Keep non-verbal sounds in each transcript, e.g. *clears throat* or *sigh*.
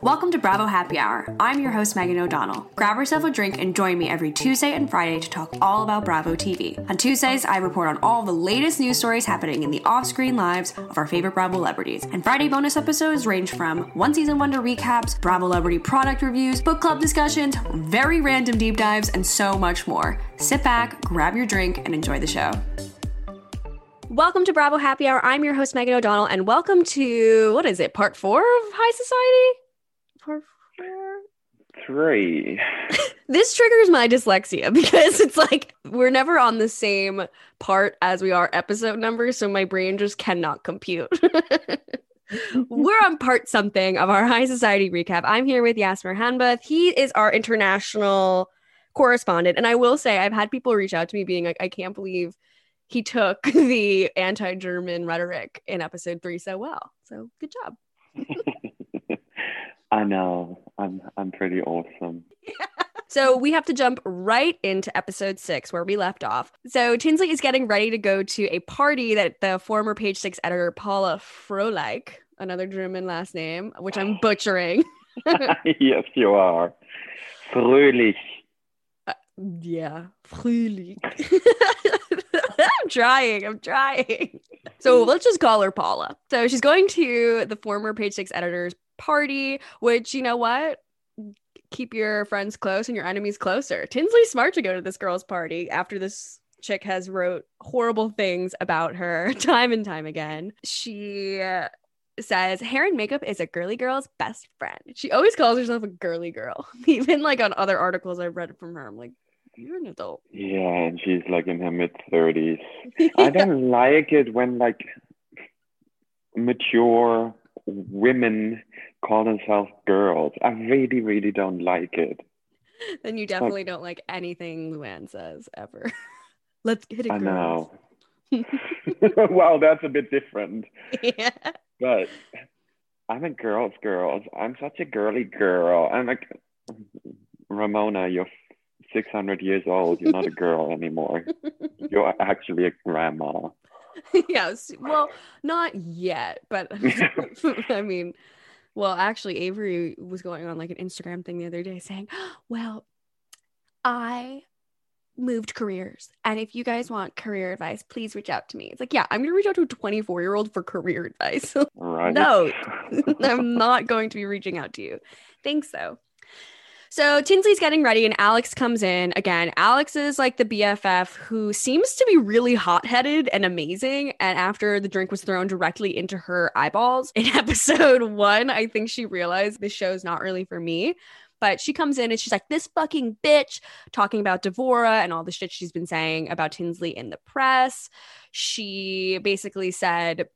Welcome to Bravo Happy Hour. I'm your host, Megan O'Donnell. Grab yourself a drink and join me every Tuesday and Friday to talk all about Bravo TV. On Tuesdays, I report on all the latest news stories happening in the off screen lives of our favorite Bravo celebrities. And Friday bonus episodes range from one season wonder recaps, Bravo celebrity product reviews, book club discussions, very random deep dives, and so much more. Sit back, grab your drink, and enjoy the show. Welcome to Bravo Happy Hour. I'm your host, Megan O'Donnell, and welcome to what is it, part four of High Society? Three. *laughs* This triggers my dyslexia *laughs* because it's like we're never on the same part as we are episode numbers, so my brain just cannot compute. *laughs* we're on part something of our High Society recap. I'm here with Yasmer Hanbath. He is our international correspondent, and I will say I've had people reach out to me being like, "I can't believe." He took the anti-German rhetoric in episode three so well. So good job. I know. I'm I'm pretty awesome. *laughs* So we have to jump right into episode six where we left off. So Tinsley is getting ready to go to a party that the former Page Six editor Paula Froelich, another German last name, which I'm butchering. *laughs* *laughs* yes, you are. Fröhlich. Uh, yeah, Fröhlich. I'm trying. I'm trying. So let's just call her Paula. So she's going to the former Page Six editor's party, which you know what? Keep your friends close and your enemies closer. Tinsley's smart to go to this girl's party after this chick has wrote horrible things about her *laughs* time and time again. She uh, says hair and makeup is a girly girl's best friend. She always calls herself a girly girl. *laughs* Even like on other articles I've read from her, I'm like, you're an adult. Yeah, and she's like in her mid thirties. *laughs* I don't like it when like mature women call themselves girls. I really, really don't like it. then you definitely don't like anything Luann says ever. *laughs* Let's get it. I girls. *laughs* know. well, that's a bit different. *laughs* yeah. But I'm a girl's girl. I'm such a girly girl. I'm like Ramona, you're 600 years old. You're not a girl anymore. You're actually a grandma. yes. Well, not yet, but I mean, well, actually, Avery was going on like an Instagram thing the other day saying, *gasps* Well, I moved careers. And if you guys want career advice, please reach out to me. It's like, yeah, I'm going to reach out to a 24 year old for career *laughs* advice. No, *laughs* *laughs* I'm not going to be reaching out to you. Thanks, though. So Tinsley's getting ready, and Alex comes in again. Alex is like the BFF who seems to be really hot headed and amazing. And after the drink was thrown directly into her eyeballs in *laughs* episode one, I think she realized this show's not really for me. But she comes in and she's like, this fucking bitch, talking about Devora and all the shit she's been saying about Tinsley in the press. She basically said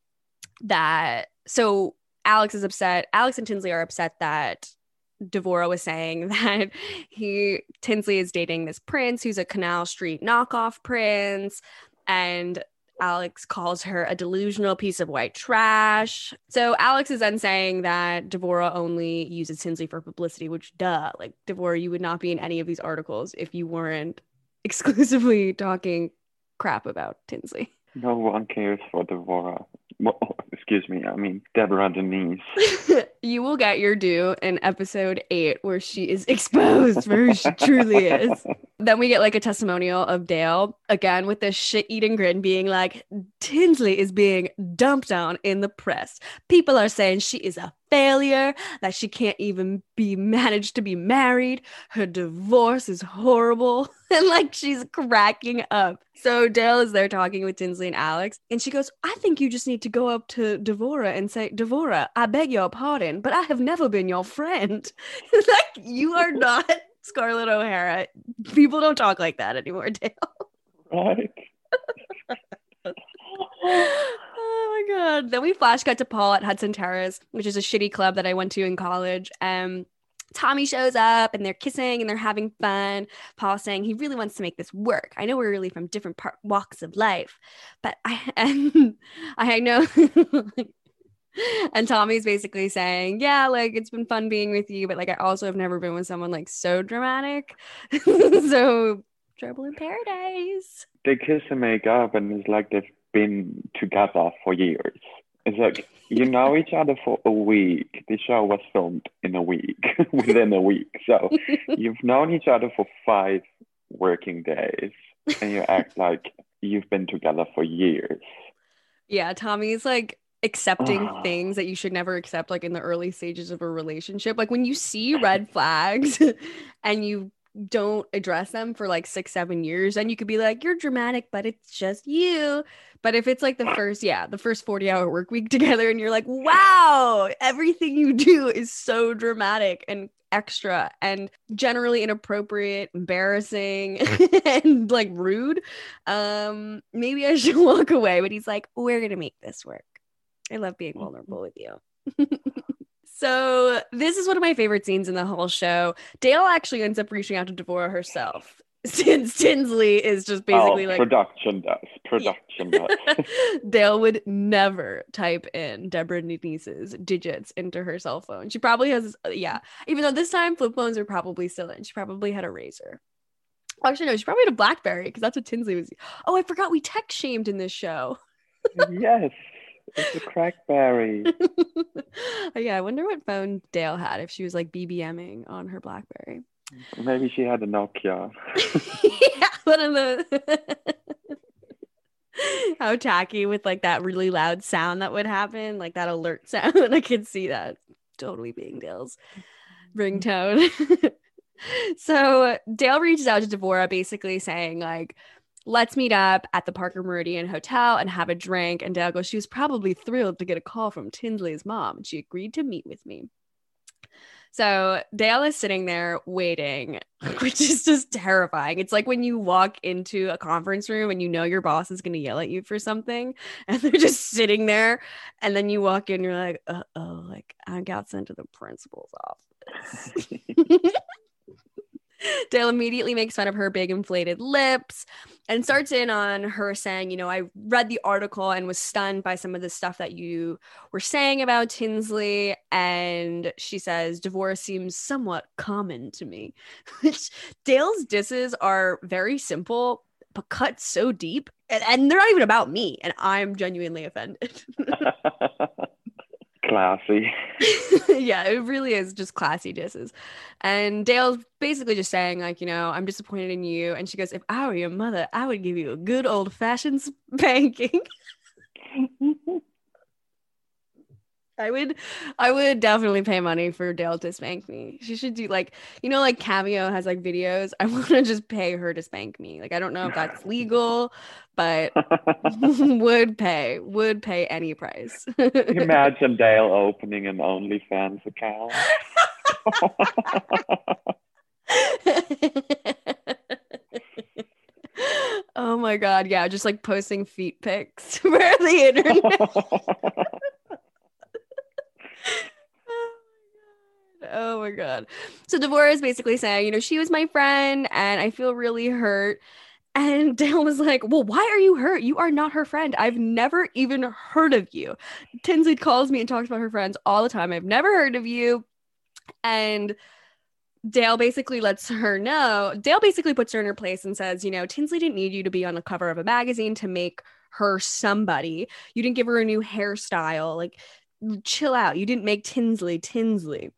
that, so Alex is upset. Alex and Tinsley are upset that Devora was saying *laughs* that he Tinsley is dating this prince who's a Canal Street knockoff prince, and Alex calls her a delusional piece of white trash. So Alex is then saying that Devora only uses Tinsley for publicity, which duh, like Devora, you would not be in any of these articles if you weren't *laughs* exclusively talking crap about Tinsley. No one cares for Devora. Well, *laughs* excuse me. I mean, Deborah Denise. You will get your due in episode eight, where she is *laughs* exposed for who she truly is. *laughs* then we get like a testimonial of Dale again with this shit eating grin being like, Tinsley is being dumped on in the press. People are saying she is a failure, that she can't even be managed to be married. Her divorce is horrible. *laughs* and like she's cracking up. So Dale is there talking with Tinsley and Alex, and she goes, I think you just need to go up to Devora and say, Devora, I beg your pardon, but I have never been your friend. *laughs* like, you are *laughs* not Scarlett O'Hara. People don't talk like that anymore, *laughs* Dale. Right. oh my god. Then we flash cut to Paul at Hudson Terrace, which is a shitty club that I went to in college. Um Tommy shows up and they're kissing and they're having fun. Paul saying he really wants to make this work. I know we're really from different par- walks of life, but I and I know and Tommy's basically saying, Yeah, like it's been fun being with you, but like I also have never been with someone like so dramatic. *laughs* so trouble in paradise. They kiss and make up, and it's like they've been together for years. It's like you know each other for a week. The show was filmed in a week, *laughs* within a week. So *laughs* you've known each other for five working days, and you act like you've been together for years. Yeah, Tommy's like accepting things that you should never accept like in the early stages of a relationship. Like when you see red flags *laughs* and you don't address them for like six seven years and you could be like you're dramatic but it's just you. But if it's like the first yeah the first 40 hour work week *laughs* together and you're like wow everything you do is so dramatic and extra and generally inappropriate embarrassing *laughs* and like rude um maybe i should walk away but he's like we're gonna make this work I love being mm-hmm. vulnerable with you. *laughs* so this is one of my favorite scenes in the whole show. Dale actually ends up reaching out to Devora herself. *laughs* Since Tinsley is just oh, basically oh, like production does. *laughs* Production does. Dale would never type in Deborah Denise's digits into her cell phone. She probably has, uh, yeah. Even though this time flip phones are probably still in. She probably had a Razr. Actually, no, she probably had a Blackberry because that's what Tinsley was. Oh, I forgot we tech shamed in this show. yes. It's a crackberry. *laughs* Uh, yeah, I wonder what phone Dale had if she was like BBMing on her Blackberry. Maybe she had a Nokia. *laughs* yeah, one of the. *laughs* How tacky with like that really loud sound that would happen, like that alert sound. I could see that totally being Dale's ringtone. so Dale reaches out to Devora basically saying, like, let's meet up at the Parker Meridien Hotel and have a drink. And Dale goes, she was probably thrilled to get a call from Tinsley's mom. And she agreed to meet with me. So Dale is sitting there waiting, *laughs* which is just terrifying. It's like when you walk into a conference room and you know your boss is going to yell at you for something, *laughs* and they're just sitting there. And then you walk in, you're like, uh oh, like I got sent to the principal's office. *laughs* Dale immediately makes fun of her big inflated lips and starts in on her saying, you know, I read the article and was stunned by some of the stuff that you were saying about Tinsley. And she says, divorce seems somewhat common to me. *laughs* Which Dale's disses are very simple, but cut so deep. And, and they're not even about me. And I'm genuinely offended. *laughs* *laughs* classy. *laughs* yeah, it really is just classy disses. And Dale's basically just saying, like, you know, I'm disappointed in you. And she goes, if I were your mother, I would give you a good old fashioned spanking. *laughs* I would I would definitely pay money for Dale to spank me. She should do like you know like Cameo has like videos. I *laughs* want to just pay her to spank me. Like I don't know if that's *laughs* legal, but *laughs* would pay would pay any price. Imagine Dale opening an OnlyFans account. oh my god, yeah, just like posting feet pics for the internet. Oh my god. So Devora is basically saying, you know, she was my friend and I feel really hurt. And *laughs* Dale was like, Well, why are you hurt? You are not her friend. I've never even heard of you. Tinsley calls me and talks about her friends all the time. I've never heard of you. And Dale basically lets her know. Dale basically puts her in her place and says, You know, Tinsley didn't need you to be on the cover of a magazine to make her somebody. You didn't give her a new hairstyle. Like, chill out. You didn't make Tinsley Tinsley.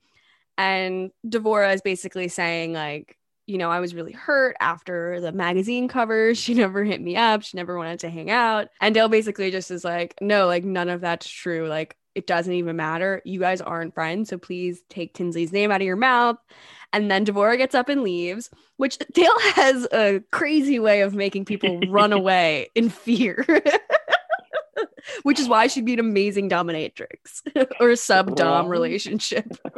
And Devora is basically saying, like, you know, I was really hurt after the magazine cover. *laughs* She never hit me up. She never wanted to hang out. And Dale basically just is like, no, like none of that's true. Like it doesn't even matter. You guys aren't friends. So please take Tinsley's name out of your mouth. And then Devora gets up and leaves, which *laughs* Dale has a crazy way of making people run *laughs* away in fear. *laughs* which is why she'd be an amazing dominatrix *laughs* or a sub dom relationship. *laughs*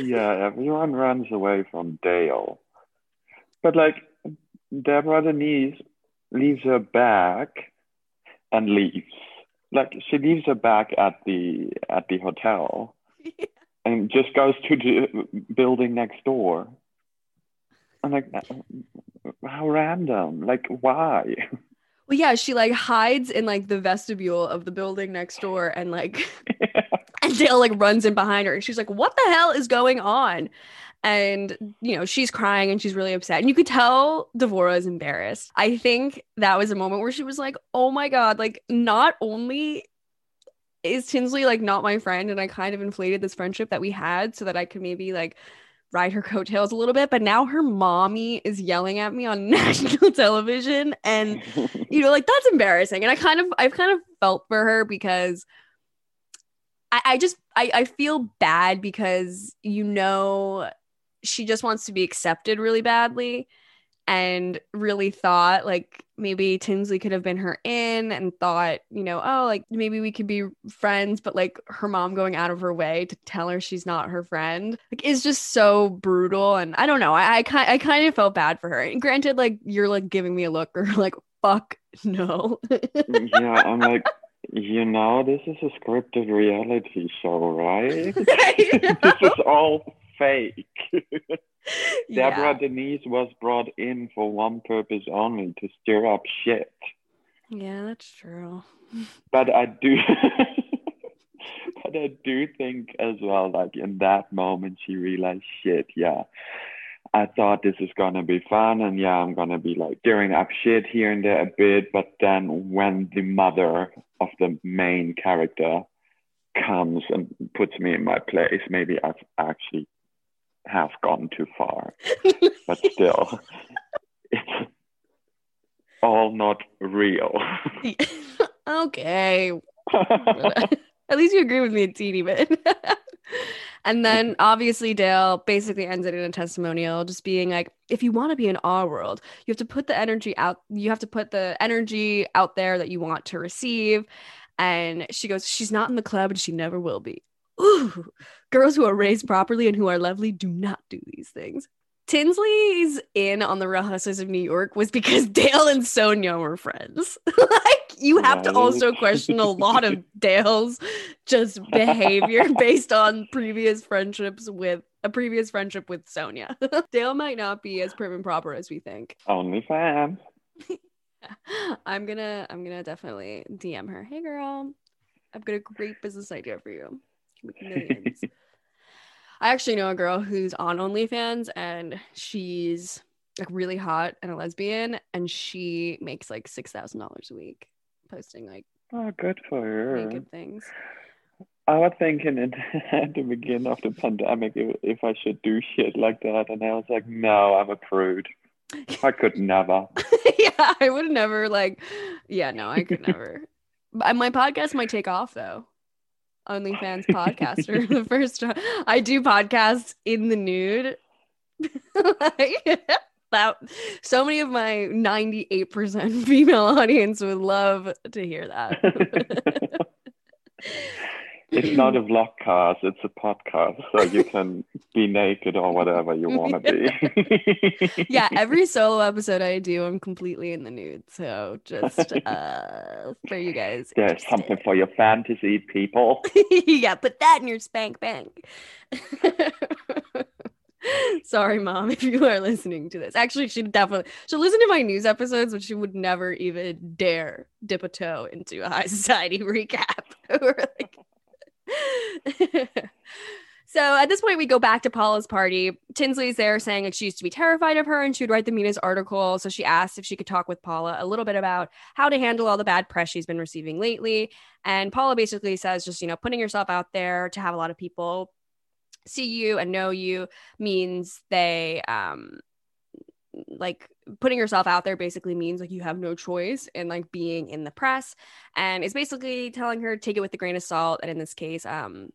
yeah, everyone runs away from Dale. But like Deborah Denise leaves her bag and leaves. Like she leaves her bag at the at the hotel yeah. and just goes to the building next door. I'm like, how random. Like, why? *laughs* Well, yeah, she like hides in like the vestibule of the building next door and like yeah. *laughs* *laughs* and Dale like runs in behind her and she's like, What the hell is going on? And you know, she's crying and she's really upset. And you could tell Devora is embarrassed. I think that was a moment where she was like, Oh my god, like not only is Tinsley like not my friend and I kind of inflated this friendship that we had so that I could maybe like ride her coattails a little bit, but now her mommy is yelling at me on *laughs* national television. And, you know, like that's embarrassing. And I kind of, I've kind of felt for her because I, I just, I, I feel bad because, you know, she just wants to be accepted really badly and really thought like maybe Tinsley could have been her in and thought, you know, oh, like maybe we could be friends, but like her mom going out of her way to tell her she's not her friend, like is just so brutal. And I don't know, I I kind I kind of felt bad for her. And granted, like you're like giving me a look or *laughs* like fuck no. yeah, I'm *laughs* like. You know, this is a scripted reality show, right? *laughs* this is all fake. *laughs* Deborah yeah. Denise was brought in for one purpose only to stir up shit. Yeah, that's true. *laughs* But I do *laughs* but I do think as well, like in that moment she realized shit, yeah. I thought this is gonna be fun and yeah, I'm gonna be like stirring up shit here and there a bit, but then when the mother of the main character comes and puts me in my place, maybe I've actually have gone too far, *laughs* but still, it's all not real. *laughs* okay. *laughs* At least you agree with me a teeny bit. and then obviously Dale basically ends it in a testimonial, just being like, if you want to be in our world, you have to put the energy out, you have to put the energy out there that you want to receive. And she goes, She's not in the club and she never will be. Ooh, girls who are raised properly and who are lovely do not do these things. Tinsley's in on the Real Housewives of New York was because *laughs* Dale and Sonia were friends. *laughs* like you have to also question a lot of *laughs* Dale's just behavior based on previous friendships with a previous friendship with Sonia. Dale might not be as prim and proper as we think. Only fan. I'm gonna I'm gonna definitely DM her. Hey girl, I've got a great business idea for you millions. *laughs* I actually know a girl who's on OnlyFans and she's like really hot and a lesbian and she makes like six thousand dollars a week posting like oh good for her naked things. I was thinking at, *laughs* at the beginning of the pandemic if, if I should do shit like that and I was like, no, I'm a prude. I could *laughs* never. yeah, I would never like yeah, no, I could never. My podcast might take off though. OnlyFans podcaster. the first time. I do podcasts in the nude. *laughs* that so many of my 98% *laughs* female audience would love to hear that. *laughs* it's not a vlogcast, it's a podcast. So you can be naked or whatever you want to be. *laughs* yeah, *laughs* every solo episode I do, I'm completely in the nude. So just uh, for you guys. There's something for your fantasy, people. *laughs* yeah, put that in your spank bank. Sorry, mom, if you are listening to this. Actually, she definitely she'll listen to my news episodes, but she would never even dare dip a toe into a high society recap. like, *laughs* so at this point, we go back to Paula's party. Tinsley's there saying like she used to be terrified of her and she would write the meanest article. So she asked if she could talk with Paula a little bit about how to handle all the bad press she's been receiving lately. And Paula basically says just, you know, putting yourself out there to have a lot of people see you and know you means they um like putting yourself out there basically means like you have no choice in like being in the press and it's basically telling her take it with a grain of salt and in this case um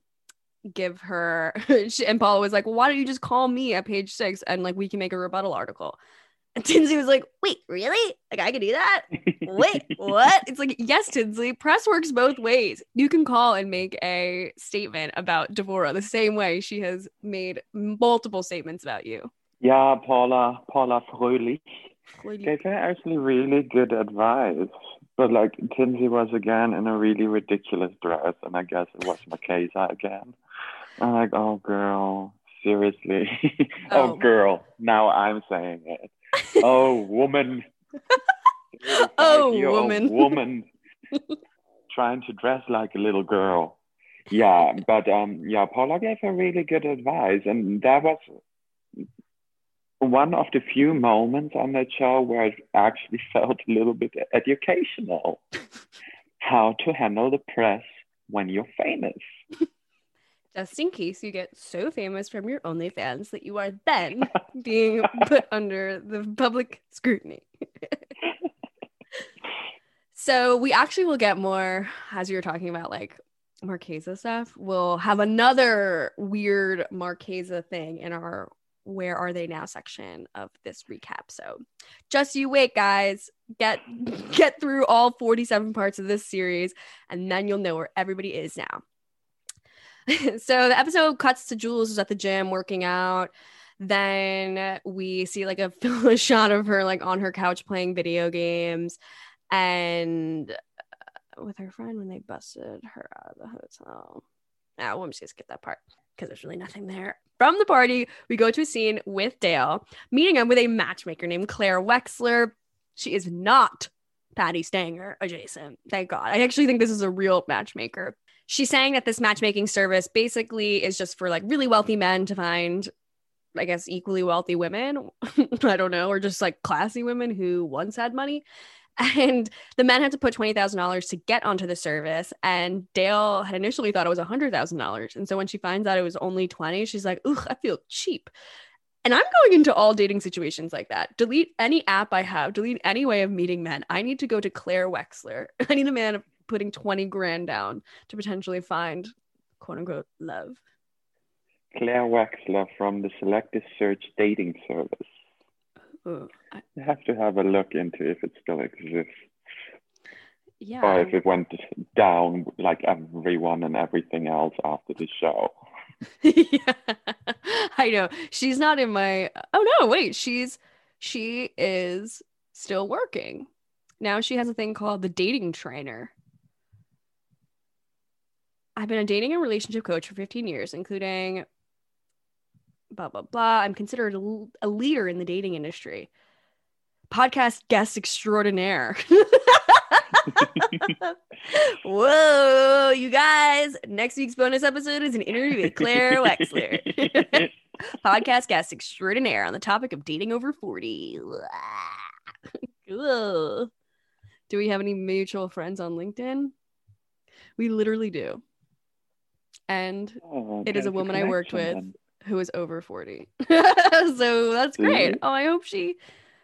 give her *laughs* and paula was like well, why don't you just call me at page six and like we can make a rebuttal article? *laughs* And tinsley was like wait really? Like i can do that? Wait *laughs* what? It's like yes tinsley press works both ways. You can call and make a statement about devora the same way she has made multiple statements about you Yeah, Paula, Paula Fröhlich Really- gave her actually really good advice. But like Tinsy was again in a really ridiculous dress, and I guess it was Marchesa again. I'm like, oh girl, seriously. *laughs* Oh. oh girl, now I'm saying it. Oh woman. *laughs* Oh, woman. *laughs* woman trying to dress like a little girl. Yeah, but um, yeah, Paula gave her really good advice, and that was one of the few moments on that show where it actually *laughs* felt a little bit educational. *laughs* How to handle the press when you're famous. *laughs* just in case you get so famous from your OnlyFans that you are then being put under the public scrutiny. so we actually will get more as you were talking about like Marchesa stuff. We'll have another weird Marchesa thing in our where are they now section of this recap. So just you wait, guys. Get *laughs* get through all 47 parts of this series, and then you'll know where everybody is now. *laughs* so the episode cuts to Jules who's at the gym working out. Then we see like a, *laughs* shot of her like on her couch playing video games and uh, with her friend when they busted her out of the hotel. Ah, well, I'm just skip that part because there's really nothing there. From the party, we go to a scene with Dale, meeting him with a matchmaker named Claire Wexler. She is not Patti Stanger adjacent. Thank God. I actually think this is a real matchmaker. She's saying that this matchmaking service basically is just for like really wealthy men to find, I guess, equally wealthy women. *laughs* I don't know, or just like classy women who once had money. And the men had to put $20,000 to get onto the service. And Dale had initially thought it was $100,000. And so when she finds out it was only 20, she's like, ugh, I feel cheap. And I'm going into all dating situations like that. Delete any app I have, delete any way of meeting men. I need to go to Claire Wexler. *laughs* I need a man putting 20 grand down to potentially find quote unquote love. Claire Wexler from the Selective Search dating service. Ooh, I- You have to have a look into if it still exists. yeah. or if it went down like everyone and everything else after the show. *laughs* yeah, I know. She's not in my. Oh no, wait. She's she is still working. Now she has a thing called the dating trainer. I've been a dating and relationship coach for 15 years, including blah blah blah. I'm considered a leader in the dating industry. Podcast guest extraordinaire. *laughs* Whoa, you guys. Next week's bonus episode is an interview with Claire Wexler, *laughs* podcast guest extraordinaire on the topic of dating over 40. Cool. Do we have any mutual friends on LinkedIn? We literally do. And Oh, It is a woman I worked connection who is over 40. *laughs* *laughs* so that's great. Mhm. Oh, I hope she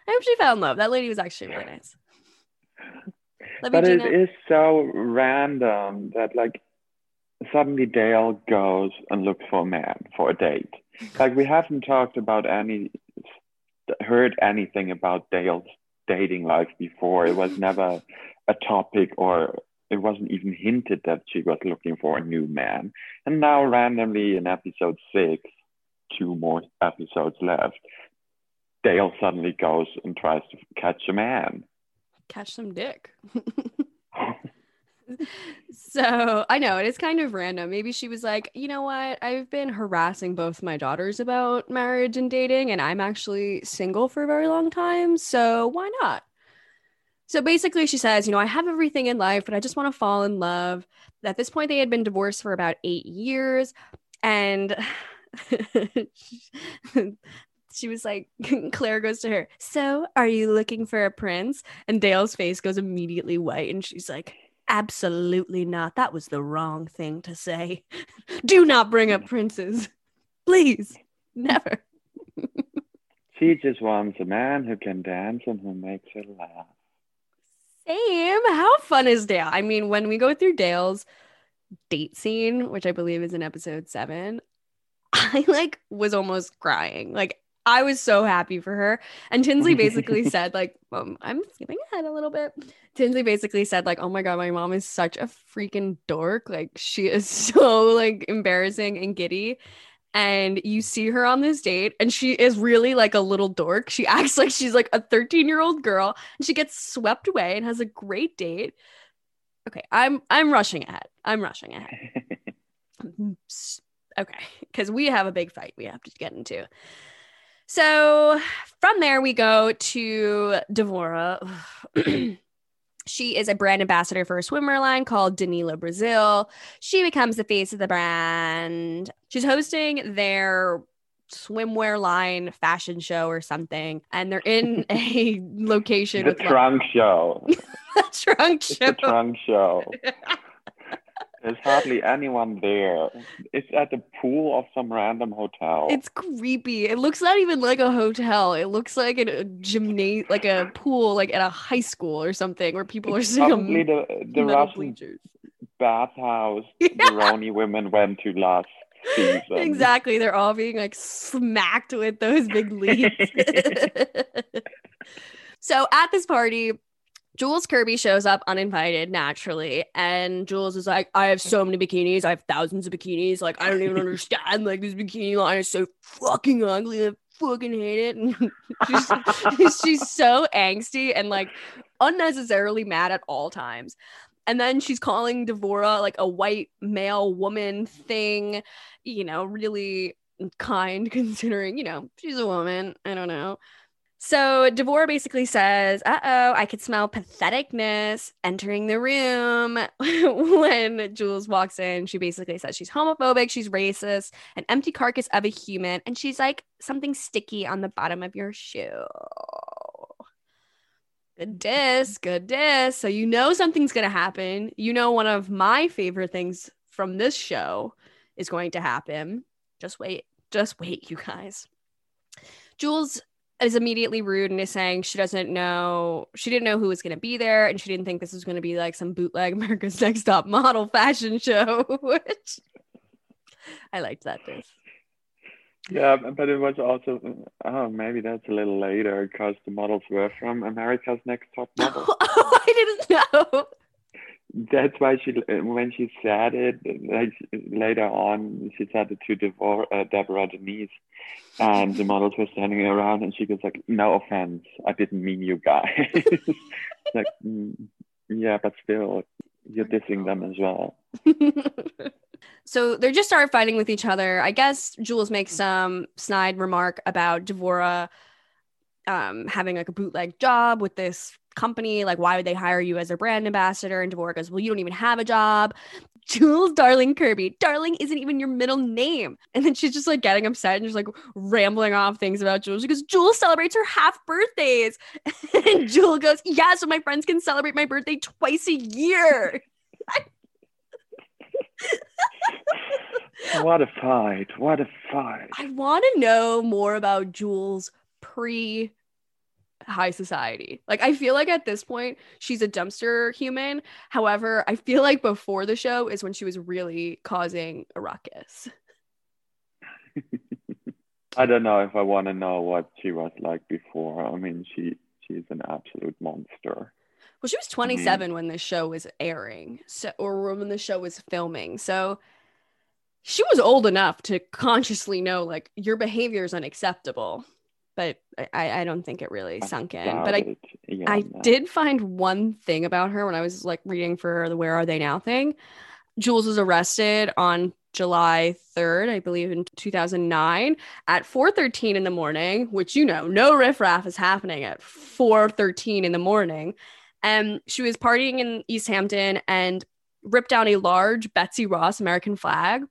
I hope she found love. That lady was actually really nice. Love. But you, it is so random that like suddenly Dale goes and looks for a man for a date. Like we haven't talked about any, heard anything about Dale's dating life before. It was *laughs* never a topic or it wasn't even hinted that she was looking for a new man. And now randomly in episode six, two more episodes left, Dale suddenly goes and tries to catch a man. catch some dick. *laughs* so I know it is kind of random. Maybe she was like, you know what? I've been harassing both my daughters about marriage and dating, and I'm actually single for a very long time. So why not? So basically, she says, you know, I have everything in life, but I just want to fall in love. At this point, they had been divorced for about eight years. And *laughs* she was like, *laughs* Claire goes to her, So are you looking for a prince? And Dale's face goes immediately white. And she's like, Absolutely not. That was the wrong thing to say. *laughs* Do not bring up princes. Please. Never. She just wants a man who can dance and who makes her laugh. Same. How fun is Dale? I mean, when we go through Dale's date scene, which I believe is in episode seven, I like was almost crying. Like I was so happy for her. And Tinsley *laughs* basically said, like, um, I'm skipping ahead a little bit. Tinsley basically said, like, oh my god, my mom is such a freaking dork. Like, she is *laughs* so like embarrassing and giddy and you see her on this date and she is really like a little dork she *laughs* acts like she's like a 13 year old girl and she gets swept away and has a great date okay i'm i'm rushing ahead i'm rushing ahead okay *laughs* because we have a big fight we have to get into so from there we go to devora *clears throat* she is a brand ambassador for a swimwear line called Danilo Brazil. She becomes the face of the brand. She's hosting their swimwear line fashion show or something, and they're in *laughs* a location. the trunk show. *laughs* the trunk show. The trunk show. There's hardly anyone there. It's at the pool of some random hotel. It's creepy. It looks not even like a hotel. It looks like a gymnasium, like a pool, like at a high school or something, where people are sitting Probably on the the Russian bleachers. bathhouse *laughs* Yeah. the RHONY women went to last season. Exactly. They're all being like smacked with those big *laughs* leaves. *laughs* so at this party, Jules Kirby shows up uninvited naturally. And Jules is like, I have so many bikinis. I have thousands of bikinis. Like, I don't even understand. Like, this bikini line is so fucking ugly. I fucking hate it. And *laughs* she's, *laughs* she's so angsty and like unnecessarily mad at all times. And then she's calling Devora like a white male woman thing, you know, really kind *laughs* considering, you know, she's a woman. I don't know. So Devora basically says, uh oh, I could smell patheticness entering the room. *laughs* when Jules walks in, she basically says she's homophobic, she's racist, an empty carcass of a human, and she's like something sticky on the bottom of your shoe. Good diss, good diss. So you know something's gonna happen. You know one of my favorite things from this show is going to happen. Just wait, just wait, you guys. Jules is immediately rude and is saying she doesn't know she didn't know who was going to be there and she didn't think this was going to be like some bootleg *laughs* America's Next Top Model fashion show, *laughs* which I liked that diss. Yeah, but it was also oh maybe that's a little later because the models were from America's Next Top Model. *laughs* oh, I didn't know. That's why she when she said it like later on she said it to Devor, uh, Deborah Denise and the models were standing around and she was like no offense I didn't mean you guys *laughs* like mm, yeah but still you're dissing them as well *laughs* so they just start fighting with each other. I guess Jules makes some snide remark about Devora um, having like a bootleg job with this company. Like, why would they hire you as a brand ambassador? And Devora goes, Well, you don't even have a job. *laughs* Jules Darling Kirby. Darling isn't even your middle name. And then she's just like getting upset and just like rambling off things about Jules because Jules celebrates her half birthdays. *laughs* and Jules goes, Yeah, so my friends can celebrate my birthday twice a year. *laughs* what a fight what a fight I want to know more about Jules pre high society. Like I feel like at this point she's a dumpster human. However, I feel like before the show is when she was really causing a ruckus. *laughs* I don't know if I want to know what she was like before. I mean, she she's an absolute monster. Well, she was mm-hmm. 27 when the show was airing, so or when the show was filming. So she was old enough to consciously know like your behavior is unacceptable. But I, I don't think it really sunk in. But I yeah, I no. did find one thing about her when I was like reading for the Where Are They Now thing. Jules was arrested on July 3rd, I believe in 2009 at 4:13 in the morning, which you know, no riffraff is happening at 4:13 in the morning. And she was partying in East Hampton and ripped down a large Betsy Ross American flag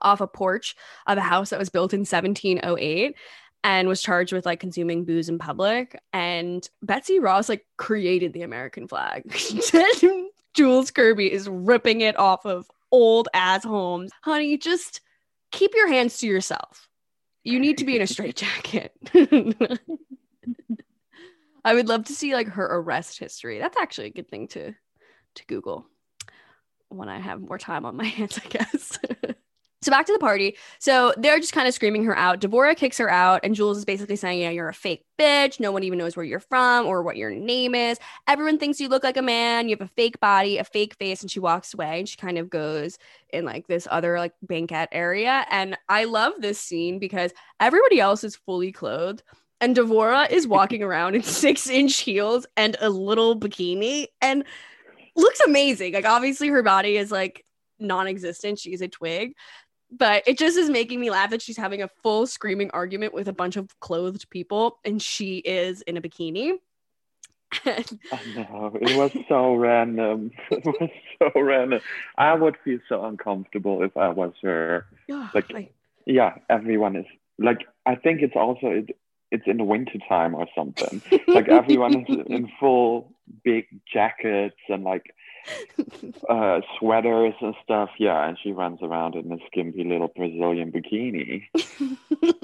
off a porch of a house that was built in 1708 and was charged with like consuming booze in public. And Betsy Ross like created the American flag. *laughs* Jules Kirby is ripping it off of old ass homes. Honey, just keep your hands to yourself. You need to be in a straitjacket. *laughs* I would love to see like her arrest history. That's actually a good thing to to Google when I have more time on my *laughs* hands, I guess. So back to the party. So they're just kind of screaming her out. Devora kicks her out, and Jules is basically saying, "Yeah, you're a fake bitch. No one even knows where you're from or what your name is. Everyone thinks you look like a man. You have a fake body, a fake face." And she walks away, and she kind of goes in like this other like banquet area. And I love this scene because everybody else is fully clothed. And Devora is *laughs* walking around in six inch heels and a little bikini. And looks amazing. Like obviously her body is like non-existent. She's a twig. But it just is making me laugh that she's having a full screaming argument with a bunch of clothed people and she is in a bikini. I know it was so random. *laughs* It was so random. I would feel so uncomfortable if I was her. Like, like yeah, everyone is like. I think it's also it, it's in the winter time or something. *laughs* like everyone is in full big jackets and like uh, sweaters and stuff. Yeah, and she runs around in a skimpy little Brazilian bikini. *laughs*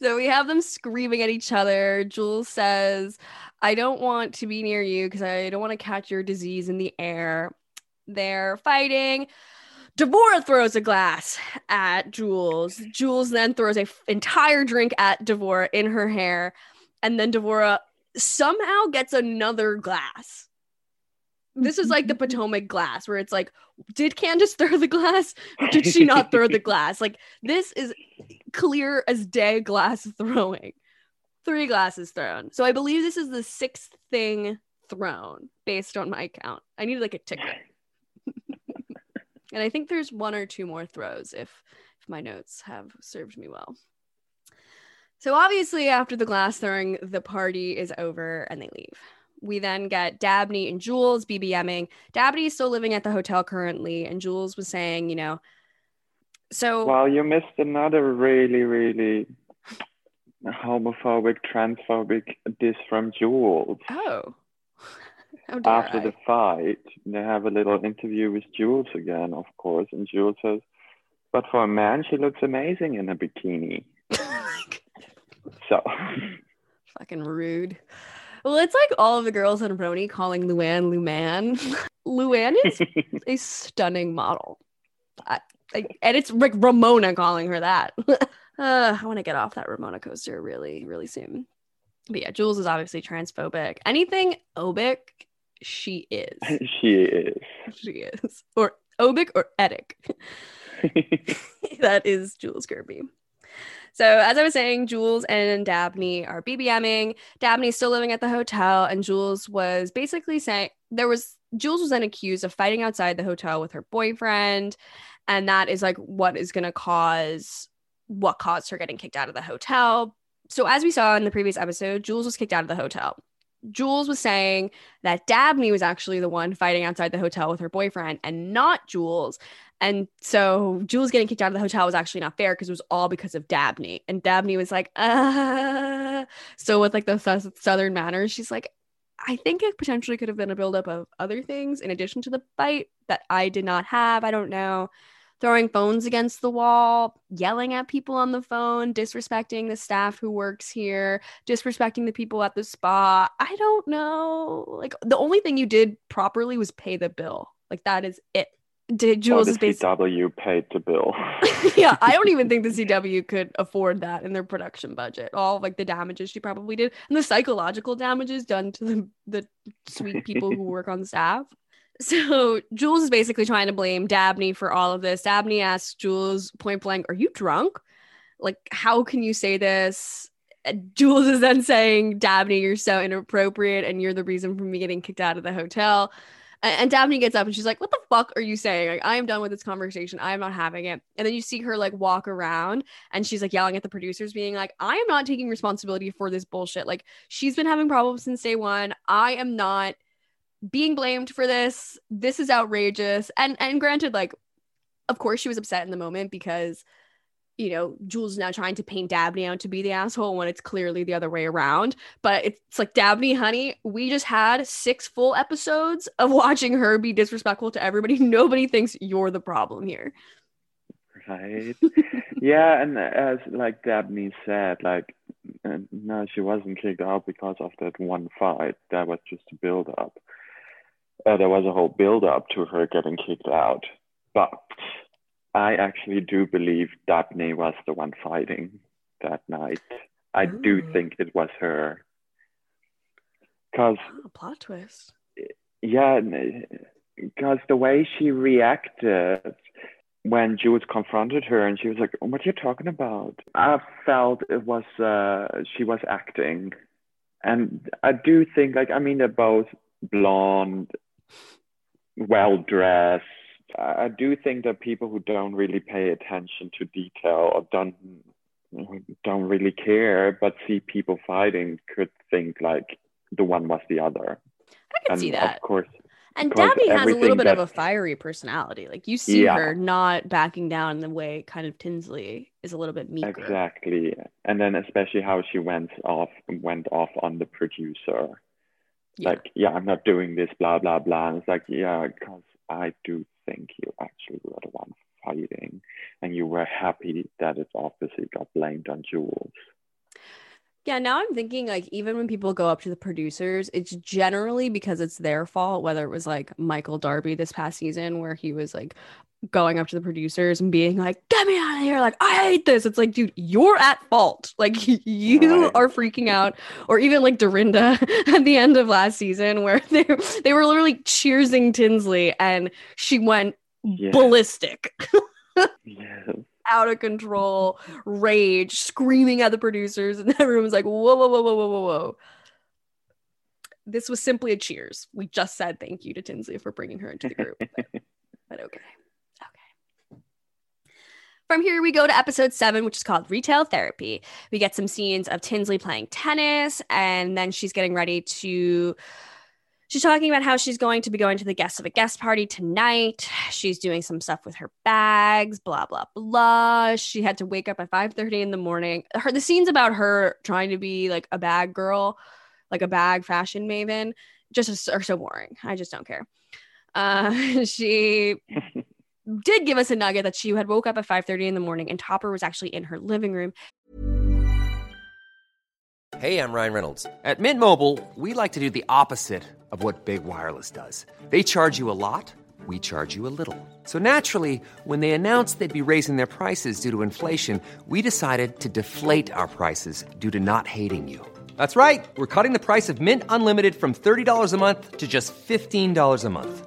so we have them screaming at each other. Jules says, I don't want to be near you because I don't want to catch your disease in the air. They're fighting. Devora throws a glass at Jules. Jules then throws a f- entire drink at Devora in her hair, and then Devora somehow gets another glass. This is like the *laughs* Potomac glass, where it's like, did Candace throw the glass? Or did she not throw the *laughs* glass? Like this is clear as day glass throwing. Three glasses thrown. So I believe this is the sixth thing thrown based on my count. I need like a ticker. *laughs* And I think there's one or two more throws if if my notes have served me well. So obviously after the glass throwing, the party is over and they leave. We then get Dabney and Jules BBMing. Dabney is still living at the hotel currently, and Jules was saying, you know, so Well, you missed another really, really homophobic, transphobic diss from Jules. oh, *laughs* oh After I? the fight, they have a little interview with Jules again, of course, and Jules says, "But for a man, she looks amazing in a bikini." So, *laughs* Fucking rude. Well, it's like all of the girls in RHONY calling Luann Luman. *laughs* Luann is *laughs* a stunning model. I, I, and it's like Ramona calling her that. uh, I want to get off that Ramona coaster really, really soon. But yeah, Jules is obviously transphobic. Anything obic, she is. she is. She is. Or obic or etic. that is Jules Kirby. So, as I was saying, Jules and Dabney are BBMing. Dabney's still living at the hotel, and Jules was basically saying there was Jules was then accused of fighting outside the hotel with her boyfriend, and that is like what is going to cause what caused her getting kicked out of the hotel. So, as we saw in the previous episode, Jules was kicked out of the hotel. Jules was saying that Dabney was actually the one fighting outside the hotel with her boyfriend and not Jules. And so Jules getting kicked out of the hotel was actually not fair because it was all because of Dabney. And Dabney was like, uh. So with like the Southern manners, she's like, I think it potentially could have been a buildup of other things in addition to the fight that I did not have. I don't know. Throwing phones against the wall, yelling at people on the phone, disrespecting the staff who works here, disrespecting the people at the spa. I don't know. Like the only thing you did properly was pay the bill. Like that is it. Did Jules is basically CW paid the bill. *laughs* yeah, I don't even think the *laughs* CW could afford that in their production budget. All like the damages she probably did, and the psychological damages done to the the sweet people who work on staff. So Jules is basically trying to blame Dabney for all of this. Dabney asks Jules point blank, "Are you drunk? Like, how can you say this?" Jules is then saying, "Dabney, you're so inappropriate, and you're the reason for me getting kicked out of the hotel." And, Dabney gets up and she's like, "What the fuck are you saying? Like, I am done with this conversation. I am not having it." And then you see her like walk around, and she's like yelling at the producers, being like, "I am not taking responsibility for this bullshit. Like, she's been having problems since day one. I am not being blamed for this. This is outrageous." And and granted, like, of course she was upset in the moment because. You know, Jules is now trying to paint Dabney out to be the asshole when it's clearly the other way around. But it's like Dabney, honey, we just had six full episodes of watching her be disrespectful to everybody. *laughs* Nobody thinks you're the problem here. Right. yeah, and as like Dabney said, like no, she wasn't kicked out because of that one fight. That was just a build up. Uh, there was a whole build up to her getting kicked out, but I actually do believe Dabney was the one fighting that night. I do think it was her. Because Oh, plot twist. yeah, because the way she reacted when Jules confronted her and she was like, What are you talking about? I felt it was, uh, she was acting. And I do think, like, I mean, they're both blonde, well dressed. I do think that people who don't really pay attention to detail or don't don't really care but see people fighting could think like the one was the other. I can and see that. Of course, And Dabney has a little bit of a fiery personality. Like you see Yeah. her not backing down in the way kind of Tinsley is a little bit meeker. Exactly. And then especially how she went off went off on the producer. Yeah. Like, yeah, I'm not doing this, blah blah blah. And it's like, yeah, because I do think you actually were the one fighting, and you were happy that it obviously got blamed on Jules. Yeah, now I'm thinking like even when people go up to the producers, it's generally because it's their fault, whether it was like Michael Darby this past season where he was like going up to the producers and being like, "Get me out of here. Like, I hate this." It's like, dude, you're at fault. *laughs* Like you Right. are freaking out. Or even like Dorinda *laughs* at the end of last season where *laughs* they they were literally cheersing Tinsley and she went ballistic. Yes. out of control rage, screaming at the producers, and everyone was like, whoa, whoa, whoa, whoa, whoa, whoa, whoa. This was simply a cheers. We just said thank you to Tinsley for bringing her into the group. but okay. Okay. From here, we go to episode seven, which is called Retail Therapy. We get some scenes of Tinsley playing tennis, and then she's getting ready to. She's talking about how she's going to be going to the guest of a guest party tonight. She's doing some stuff with her bags, blah blah blah. She had to wake up at 5:30 in the morning. Her the scenes about her trying to be like a bag girl, like a bag fashion maven, just are so boring. I just don't care. Uh, *laughs* she *laughs* did give us a nugget that she had woke up at 5:30 in the morning and Topper was actually in her living room. Hey, I'm Ryan Reynolds. At Mint Mobile, we like to do the opposite of what Big Wireless does. They charge you a lot, we charge you a little. So naturally, when they announced they'd be raising their prices due to inflation, we decided to deflate our prices due to not hating you. That's right. We're cutting the price of Mint Unlimited from $30 a month to just $15 a month.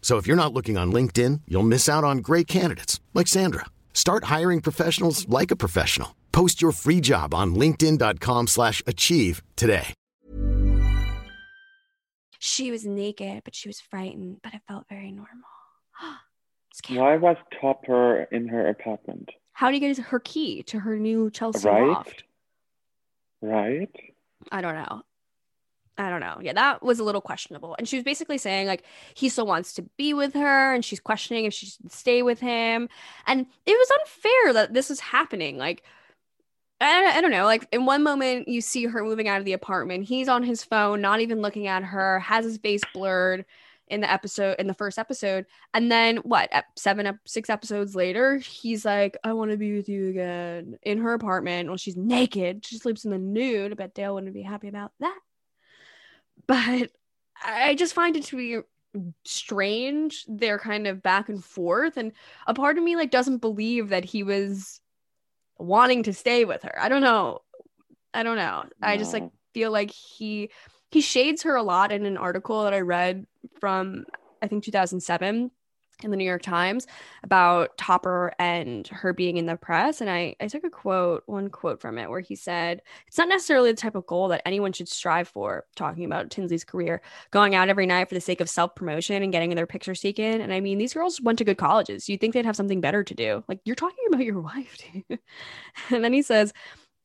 So if you're not looking on LinkedIn, you'll miss out on great candidates like Sandra. Start hiring professionals like a professional. Post your free job on linkedin.com/achieve slash achieve today. She was naked, but she was frightened, but it felt very normal. *gasps* Why was Topper in her apartment? How do you get her key to her new Chelsea Right? loft? Right? I don't know. I don't know. Yeah, that was a little questionable. And she was basically saying like he still wants to be with her, and she's questioning if she should stay with him. And it was unfair that this was happening. Like, I, I don't know. Like in one moment you see her moving out of the apartment, he's on his phone, not even looking at her, has his face blurred in the episode in the first episode, and then what? Seven, six episodes later, he's like, "I want to be with you again" in her apartment. Well, she's naked. She sleeps in the nude. I bet Dale wouldn't be happy about that but I just find it to be strange their kind of back and forth and a part of me like doesn't believe that he was wanting to stay with her. I don't know. I don't know. I just like feel like he he shades her a lot in an article that I read from I think 2007 in the New York Times about Topper and her being in the press. And I, I took a quote, one quote from it, where he said, It's not necessarily the type of goal that anyone should strive for, talking about Tinsley's career, going out every night for the sake of self promotion and getting their pictures taken. And I mean, these girls went to good colleges. You'd think they'd have something better to do. Like, you're talking about your *laughs* wife, dude. and then he says,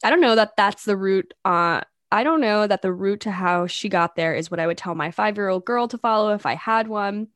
I don't know that that's the route. Uh, I don't know that the route to how she got there is what I would tell my five year old girl to follow if I had one.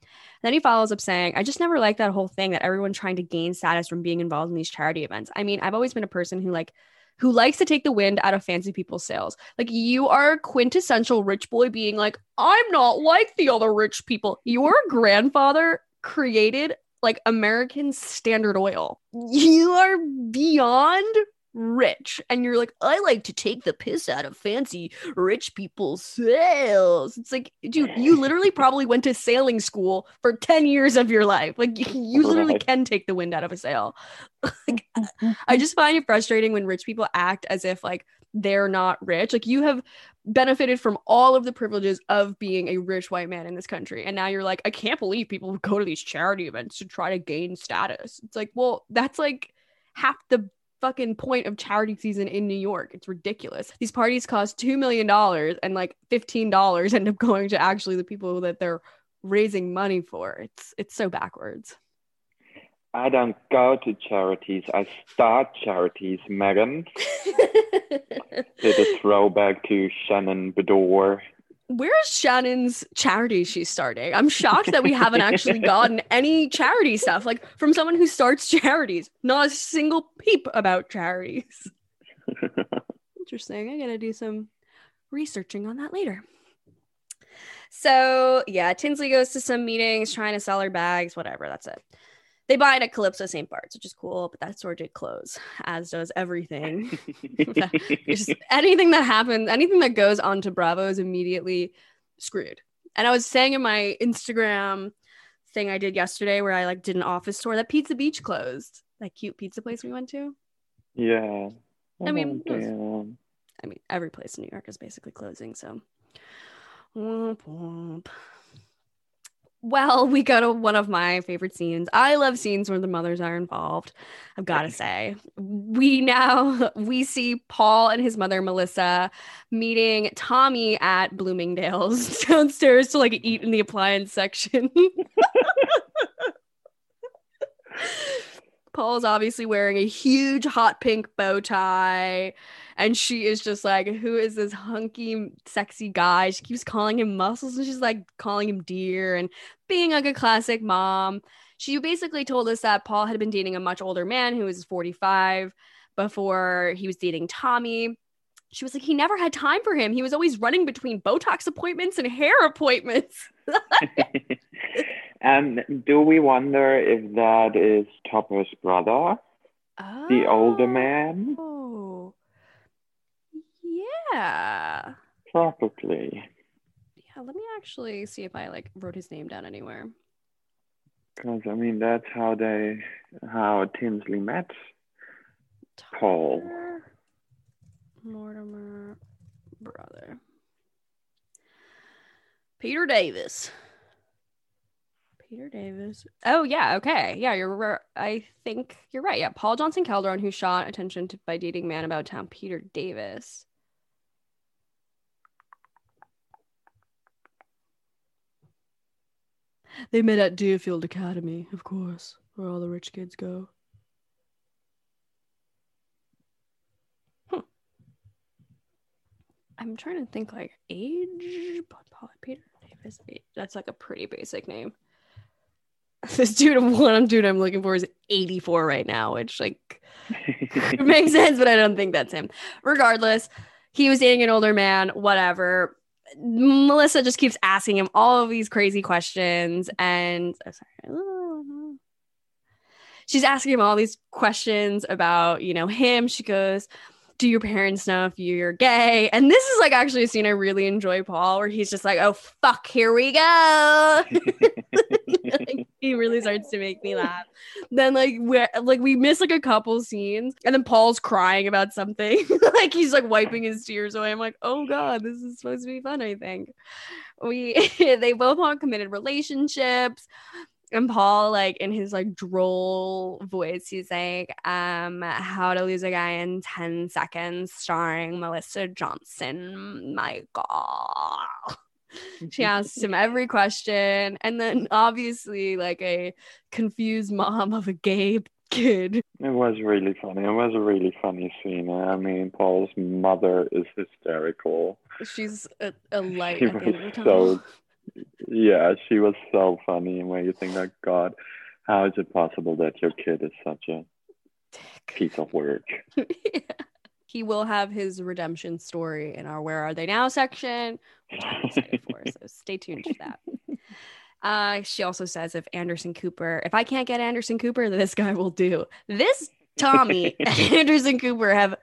Then he follows up saying, I just never liked that whole thing that everyone trying to gain status from being involved in these charity events. I mean, I've always been a person who like who likes to take the wind out of fancy people's sails. Like you are a quintessential rich boy being like, I'm not like the other rich people. Your grandfather created like American Standard Oil. You are beyond rich and you're like i like to take the piss out of fancy rich people's sails it's like dude you *laughs* literally probably went to sailing school for 10 years of your life. Like *laughs* you literally can take the wind out of a sail. *laughs* Like, i mm-hmm. just find it frustrating when rich people act as if like they're not rich. Like you have benefited from all of the privileges of being a rich white man in this country and now you're like i can't believe people go to these charity events to try to gain status. It's like well that's like half the fucking point of charity season in New York. It's ridiculous. These parties cost $2 million and like $15 end up going to actually the people that they're raising money for. It's it's so backwards. I don't go to charities. I start charities, Megan. *laughs* It's a throwback to Shannon Beador where's Shannon's charity she's starting? I'm shocked that we haven't actually gotten *laughs* any charity stuff like from someone who starts charities. Not a single peep about charities. *laughs* Interesting. I gotta do some researching on that later. So yeah, Tinsley goes to some meetings trying to sell her bags, whatever. That's it. They buy it at Calypso St. Bart's, which is cool, but that store did close, as does everything. *laughs* *laughs* just anything that happens, anything that goes onto Bravo is immediately screwed. And I was saying in my Instagram thing I did yesterday where I like did an office tour that Pizza Beach closed. That cute pizza place we went to. Yeah. I mean, oh, was, I mean, every place in New York is basically closing, so womp womp well, we go to one of my favorite scenes. I love scenes where the mothers are involved. I've got to say, we now *laughs* we see Paul and his mother Melissa meeting Tommy at Bloomingdale's *laughs* downstairs to like eat in the appliance section. *laughs* Paul's obviously wearing a huge hot pink bow tie and she is just like, who is this hunky, sexy guy? She keeps calling him muscles and she's like calling him dear and being like a classic mom. She basically told us that Paul had been dating a much older man who was 45 before he was dating Tommy. She was like, he never had time for him. He was always running between Botox appointments and hair appointments. *laughs* *laughs* *laughs* and do we wonder if that is Topper's brother, oh. the older oh. man? Oh. Yeah. Probably. Yeah, let me actually see if I like wrote his name down anywhere. Because I mean that's how they how Tinsley met Paul. Mortimer brother. Peter Davis. Peter Davis. Oh yeah, okay, yeah. You're. I think you're right. Yeah, Paul Johnson Calderon, who shot attention to by dating man about town, Peter Davis. They met at Deerfield Academy, of course, where all the rich kids go. Hmm. I'm trying to think like age. Paul Peter Davis. That's like a pretty basic name. *laughs* This dude, one dude I'm looking for is 84 right now, which like *laughs* makes sense, but I don't think that's him. Regardless, he was dating an older man. Whatever. Melissa just keeps asking him all of these crazy questions, and oh, sorry. she's asking him all these questions about you know him. She goes, "Do your parents know if you're gay?" And this is like actually a scene I really enjoy, Paul, where he's just like, "Oh fuck, here we go." *laughs* he really starts to make me laugh. Then like we like we miss like a couple scenes, and then Paul's crying about something. *laughs* like he's like wiping his tears away. I'm like, oh god, this is supposed to be fun. I think we *laughs* they both want committed relationships. And Paul, like in his like droll voice, he's like, um, how to lose a guy in 10 seconds, starring Melissa Johnson. My God. She asks him every question. And then obviously, like a confused mom of a gay kid. It was really funny. It was a really funny scene. I mean, Paul's mother is hysterical. She's a, a light She at the end of the was so, *laughs* yeah, she was so funny. And where you think, like, God, how is it possible that your kid is such a piece of work? *laughs* Yeah. He will have his redemption story in our Where Are They Now section, which I'm excited for. So stay tuned for that. Uh, she also says if Anderson Cooper, if I can't get Anderson Cooper, this guy will do. This Tommy *laughs* and Anderson Cooper have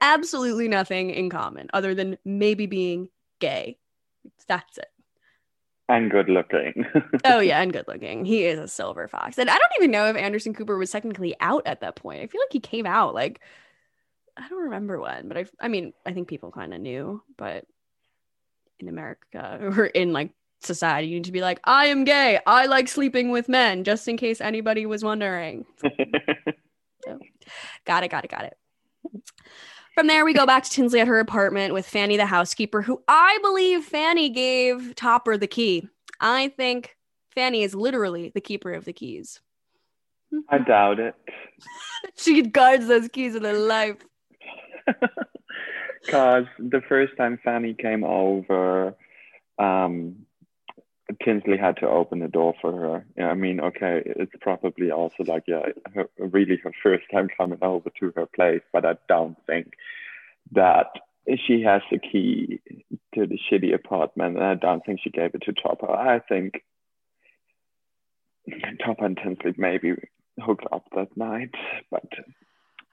absolutely nothing in common other than maybe being gay. That's it. and good looking. *laughs* Oh yeah, and good looking. He is a silver fox. And I don't even know if Anderson Cooper was technically out at that point. I feel like he came out like I don't remember when, but I I mean, I think people kind of knew, but in America *laughs* or in like society, you need to be like, I am gay. I like sleeping with men, just in case anybody was wondering. *laughs* Got it, got it, got it. From there, we go back to Tinsley at her apartment with Fanny, the housekeeper, who I believe Fanny gave Topper the key. I think Fanny is literally the keeper of the keys. I doubt it. *laughs* She guards those keys in her life. *laughs* Because the first time Fanny came over, um, Tinsley had to open the door for her. Yeah, I mean, okay, it's probably also like, yeah, her, really her first time coming over to her place, but I don't think that she has the key to the shitty apartment, and I don't think she gave it to Topper. I think Topper and Tinsley maybe hooked up that night, but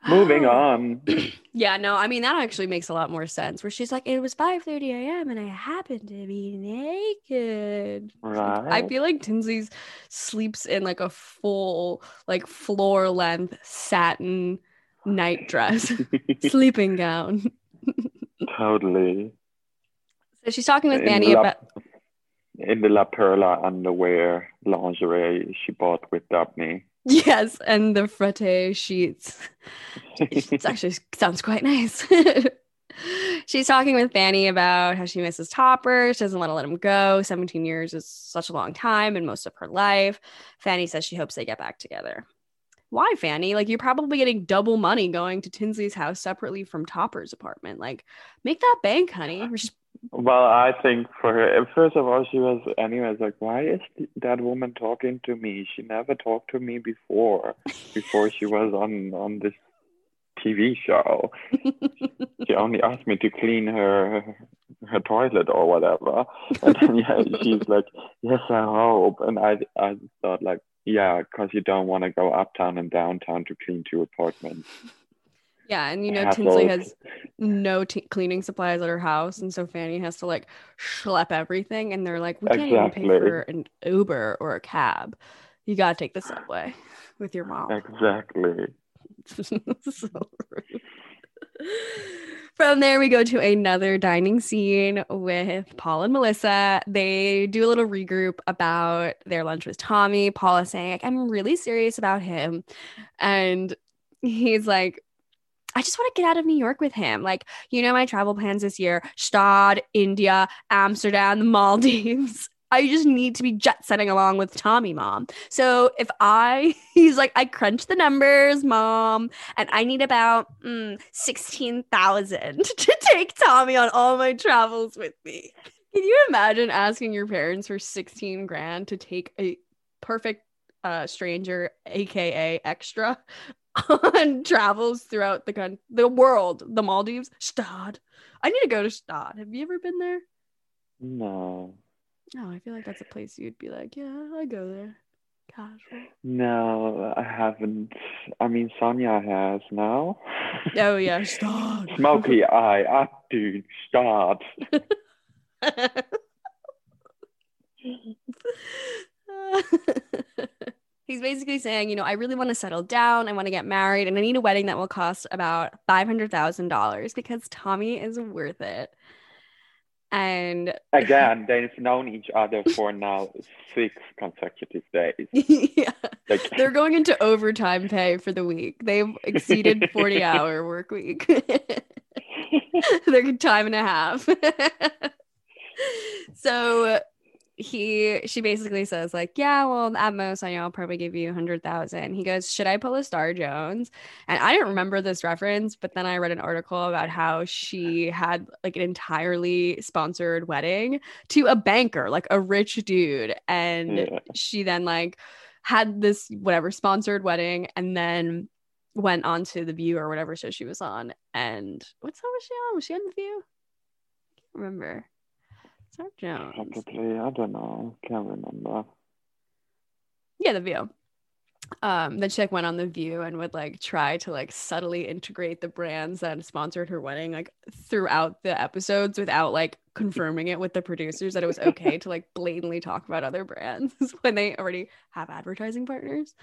moving on. *clears throat* Yeah, no, I mean that actually makes a lot more sense. Where she's like, it was 5:30 a.m. and I happened to be naked. Right. I feel like Tinsley's sleeps in like a full, like floor length satin night dress, *laughs* *laughs* sleeping gown. *laughs* totally. So she's talking with In Fanny La- about in the La Perla underwear lingerie she bought with Daphne. Yes, and the frette sheets. it *laughs* actually sounds quite nice. *laughs* She's talking with Fanny about how she misses Topper. She doesn't want to let him go. 17 years is such a long time and most of her life. Fanny says she hopes they get back together. Why, Fanny? Like, you're probably getting double money going to Tinsley's house separately from Topper's apartment. Like, make that bank, honey. Well, I think for her, first of all, she was, anyways, like, why is that woman talking to me? She never talked to me before, before she was on, on this TV show. *laughs* she only asked me to clean her her toilet or whatever. And then, yeah, she's like, yes, I hope. And I, I thought, like, yeah, because you don't want to go uptown and downtown to clean two apartments. Yeah, and you know. Tinsley has no t- cleaning supplies at her house. And so Fanny has to like schlep everything. And they're like, we can't even pay for an Uber or a cab. You got to take the subway with your mom. Exactly. *laughs* so rude. From there, we go to another dining scene with Paul and Melissa. They do a little regroup about their lunch with Tommy. Paul is saying, like, I'm really serious about him. And he's like, I just want to get out of New York with him. Like, you know, my travel plans this year Gstaad, India, Amsterdam, the *laughs* Maldives. I just need to be jet setting along with Tommy, mom. So if I, *laughs* he's like, I crunch the numbers, mom, and I need about mm, 16,000 *laughs* to take Tommy on all my travels with me. Can you imagine asking your parents for 16 grand to take a perfect uh, stranger, aka extra, *laughs* on travels throughout the country, the world, the Maldives, Gstaad? I need to go to Gstaad. Have you ever been there? No. Oh, I feel like that's a place you'd be like, yeah, I go there. Casual. No, I haven't. I mean, Sonia has now. Oh yeah, *laughs* Gstaad. Smoky eye, up to start. He's basically saying, you know, I really want to settle down. I want to get married, and I need a wedding that will cost about five hundred thousand dollars because Tommy is worth it. And Again, they've known each other for now six consecutive days. *laughs* yeah, Like, *laughs* they're going into overtime pay for the week. They've exceeded *laughs* 40 hour work week. They're time and a half. so he she basically says like yeah well at most i know i'll probably give you a hundred thousand. He goes should i pull a star jones? And i didn't remember this reference but then i read an article about how she had like an entirely sponsored wedding to a banker like a rich dude. And Yeah. she then like had this whatever sponsored wedding and then went on to the view or whatever show she was on. And what show was she on? Was she on the view? I can't remember Star Jones I don't know. Can't remember. yeah the view um then she like went on the view and would like try to like subtly integrate the brands that sponsored her wedding like throughout the episodes without like confirming it with the producers that it was okay to like blatantly talk about other brands *laughs* when they already have advertising partners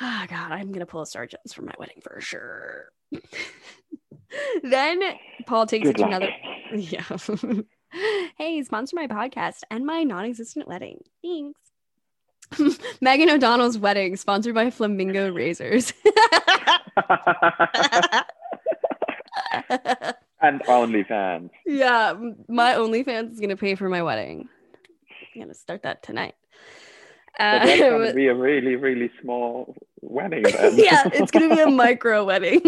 ah god i'm gonna pull a star jones for my wedding for sure *laughs* then paul takes it to luck. another *laughs* yeah *laughs* hey sponsor my podcast and my non-existent wedding thanks *laughs* Megan O'Donnell's wedding, sponsored by Flamingo Razors. *laughs* and OnlyFans. yeah, my OnlyFans is gonna pay for my wedding. I'm gonna start that tonight. That's uh, going to be a really, really small wedding yeah, it's gonna be a micro wedding.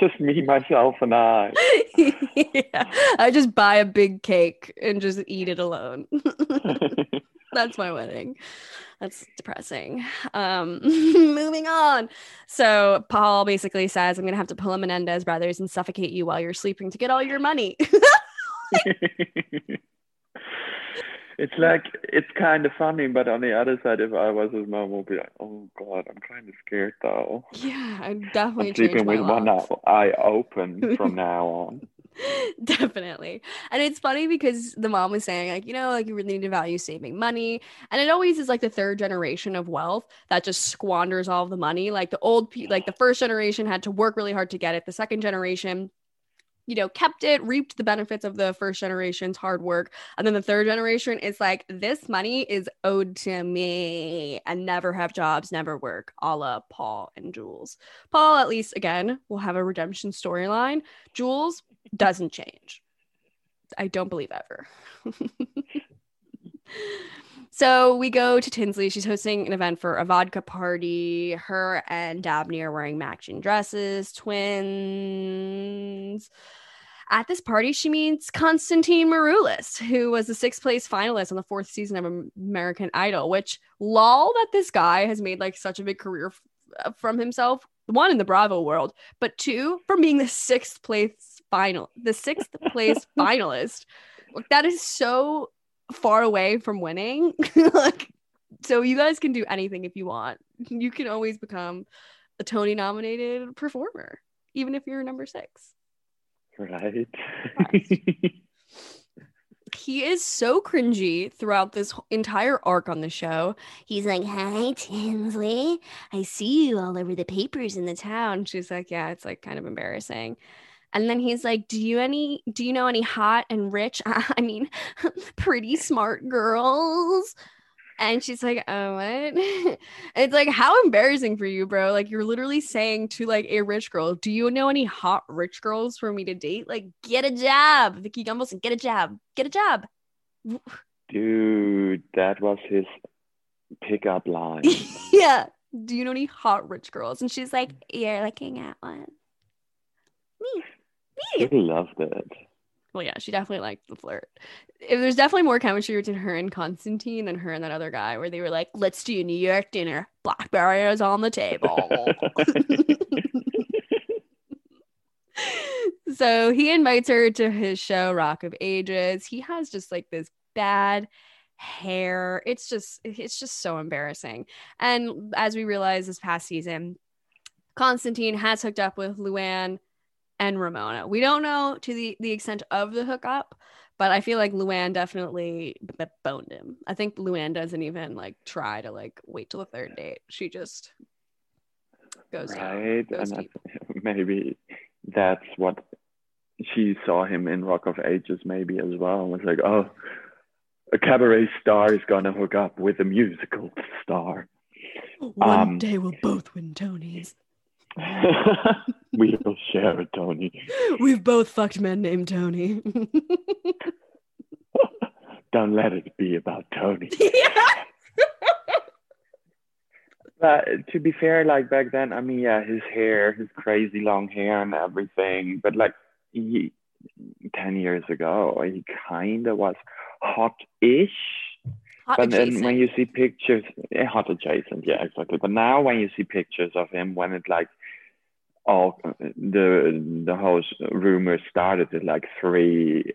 Just me, myself, and I. *laughs* yeah, I just buy a big cake and just eat it alone. *laughs* That's my wedding. That's depressing. Um, *laughs* moving on. So Paul basically says, "I'm gonna have to pull a Menendez brothers and suffocate you while you're sleeping to get all your money." It's like it's kind of funny, but on the other side, if I was his mom, would be like, "Oh God, I'm kind of scared though. yeah, I definitely I'm sleeping my with one locks. eye open from *laughs* now on." Definitely. And it's funny because the mom was saying, like, you know, like you really need to value saving money. And it always is like the third generation of wealth that just squanders all the money. Like the old, pe- like the first generation had to work really hard to get it. The second generation, you know, kept it, reaped the benefits of the first generation's hard work. And then the third generation is like, this money is owed to me and never have jobs, never work, a la Paul and Jules. Paul, at least, again, will have a redemption storyline. Jules doesn't change. I don't believe ever. *laughs* so we go to Tinsley. She's hosting an event for a vodka party. Her and Dabney are wearing matching dresses, twins. At this party, she meets Constantine Maroulis, who was the sixth place finalist on the fourth season of American Idol, which lol that this guy has made like such a big career f- uh, from himself. One in the Bravo world, but two from being the sixth place final, the sixth place *laughs* finalist. Like, that is so far away from winning. *laughs* like, so you guys can do anything if you want. You can always become a Tony nominated performer, even if you're number six. Right. *laughs* he is so cringy throughout this entire arc on the show. He's like, "Hi, Tinsley. I see you all over the papers in the town." She's like, "Yeah, it's like kind of embarrassing." And then he's like, "Do you any do you know any hot and rich, *laughs* I mean, *laughs* pretty smart girls?" And she's like, "Oh, what?" *laughs* it's like, how embarrassing for you, bro. Like you're literally saying to like a rich girl, "Do you know any hot rich girls for me to date?" Like, get a job, Vicky Gumbelson. Get a job. Get a job. Dude, that was his pickup line. yeah. Do you know any hot rich girls? And she's like, You're looking at one. Me. He Me. loved it. Well, yeah, she definitely liked the flirt. If there's definitely more chemistry between her and Constantine than her and that other guy, where they were like, Let's do New York dinner. Blackberries on the table. *laughs* so he invites her to his show, Rock of Ages. He has just like this bad hair. It's just it's just so embarrassing. And as we realized this past season, Constantine has hooked up with Luann and Ramona. We don't know to the, the extent of the hookup, but I feel like Luann definitely b- b- boned him. I think Luann doesn't even like try to like wait till the third date. She just goes down. right? goes And deep. *laughs* Maybe that's what she saw him in Rock of Ages maybe as well and was like, oh, a cabaret star is gonna hook up with a musical star. One Um, day we'll both win Tonys. *laughs* we will share a Tony. We've both fucked men named Tony. *laughs* Don't let it be about Tony. *laughs* yeah. But to be fair, like back then, I mean, yeah, his hair, his crazy long hair and everything. But like he, ten years ago, he kind of was hot-ish. Hot but then when you see pictures, eh, hot adjacent, yeah, exactly. But now when you see pictures of him, when it like all the the whole rumor started, that like three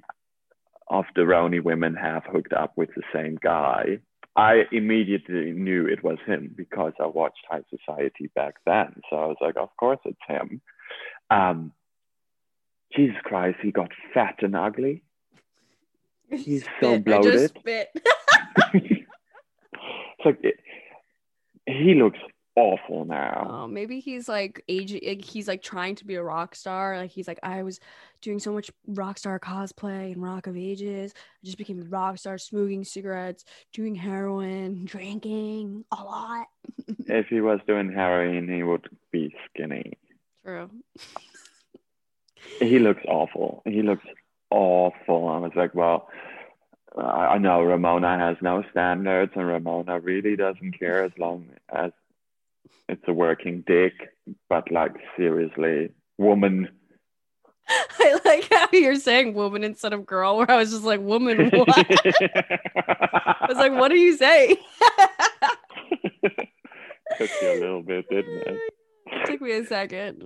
of the RHONY women have hooked up with the same guy. I immediately knew it was him because I watched High Society back then. So I was like, of course it's him. Um, Jesus Christ, he got fat and ugly. He's so Spit. I just bloated. spit. *laughs* it's like it, he looks awful now. Oh, maybe he's like age. He's like trying to be a rock star. Like he's like, I was doing so much rock star cosplay and Rock of Ages. I just became a rock star, smoking cigarettes, doing heroin, drinking a lot. *laughs* If he was doing heroin, he would be skinny. True. He looks awful. He looks awful. I was like, well, I know Ramona has no standards, and Ramona really doesn't care as long as it's a working dick. But like, seriously, woman. *laughs* I like how you're saying woman instead of girl, where I was just like, woman, *laughs* what? I was like, what are you saying? *laughs* Took you a little bit, didn't it? took me a second.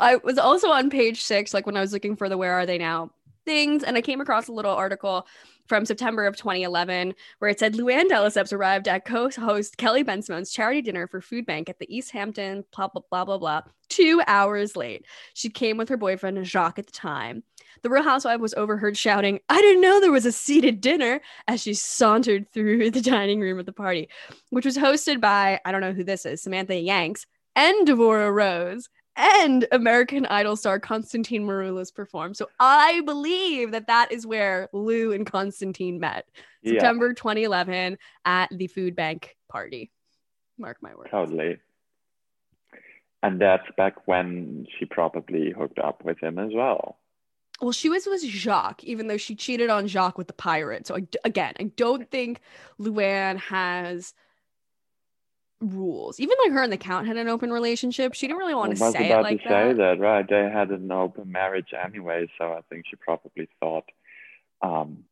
I was also on page six, like when I was looking for the where are they now things, and I came across a little article from September of 2011 where it said Luann de Lesseps arrived at co-host Kelly Bensimon's charity dinner for Food Bank at the East Hampton, blah, blah, blah, blah, blah, two hours late. She came with her boyfriend Jacques at the time. The Real Housewife was overheard shouting, I didn't know there was a seated dinner as she sauntered through *laughs* the dining room of the party, which was hosted by, I don't know who this is, Samantha Yanks and Devorah Rose and American Idol star Constantine Maroulis performed. So I believe that that is where Lou and Constantine met. Yeah, September 2011 at the food bank party. Mark my words. totally. And that's back when she probably hooked up with him as well. Well, she was with Jacques, even though she cheated on Jacques with the pirate. So I, again, I don't think Luann has rules. Even like her and the count had an open relationship. She didn't really want I to say it like to say that. that, right? They had an open marriage anyway, so I think she probably thought, um,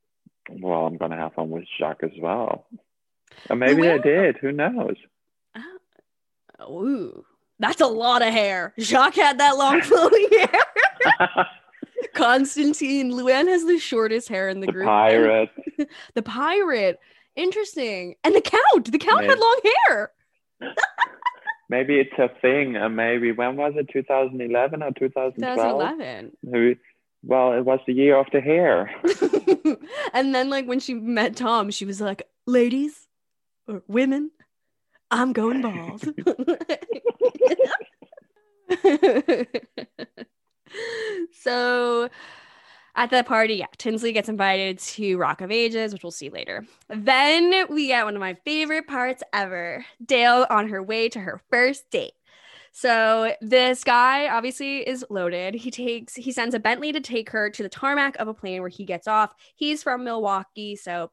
well, I'm gonna have fun with Jacques as well. And maybe they did. Who knows? Ooh, that's a lot of hair. Jacques had that long *laughs* flowing hair. *laughs* Constantine, Luann has the shortest hair in the, group. the group. pirate. *laughs* The pirate. Interesting. And the count. The count had long hair. *laughs* Maybe it's a thing. And maybe when was it? 2011 or 2012? 2011. Who? Well, it was the year of the hair. *laughs* and then, like, when she met Tom, she was like, ladies or women, I'm going bald. *laughs* so at the party, yeah, Tinsley gets invited to Rock of Ages, which we'll see later. Then we get one of my favorite parts ever Dale on her way to her first date. So this guy obviously is loaded. He takes he sends a Bentley to take her to the tarmac of a plane where he gets off. He's from Milwaukee, so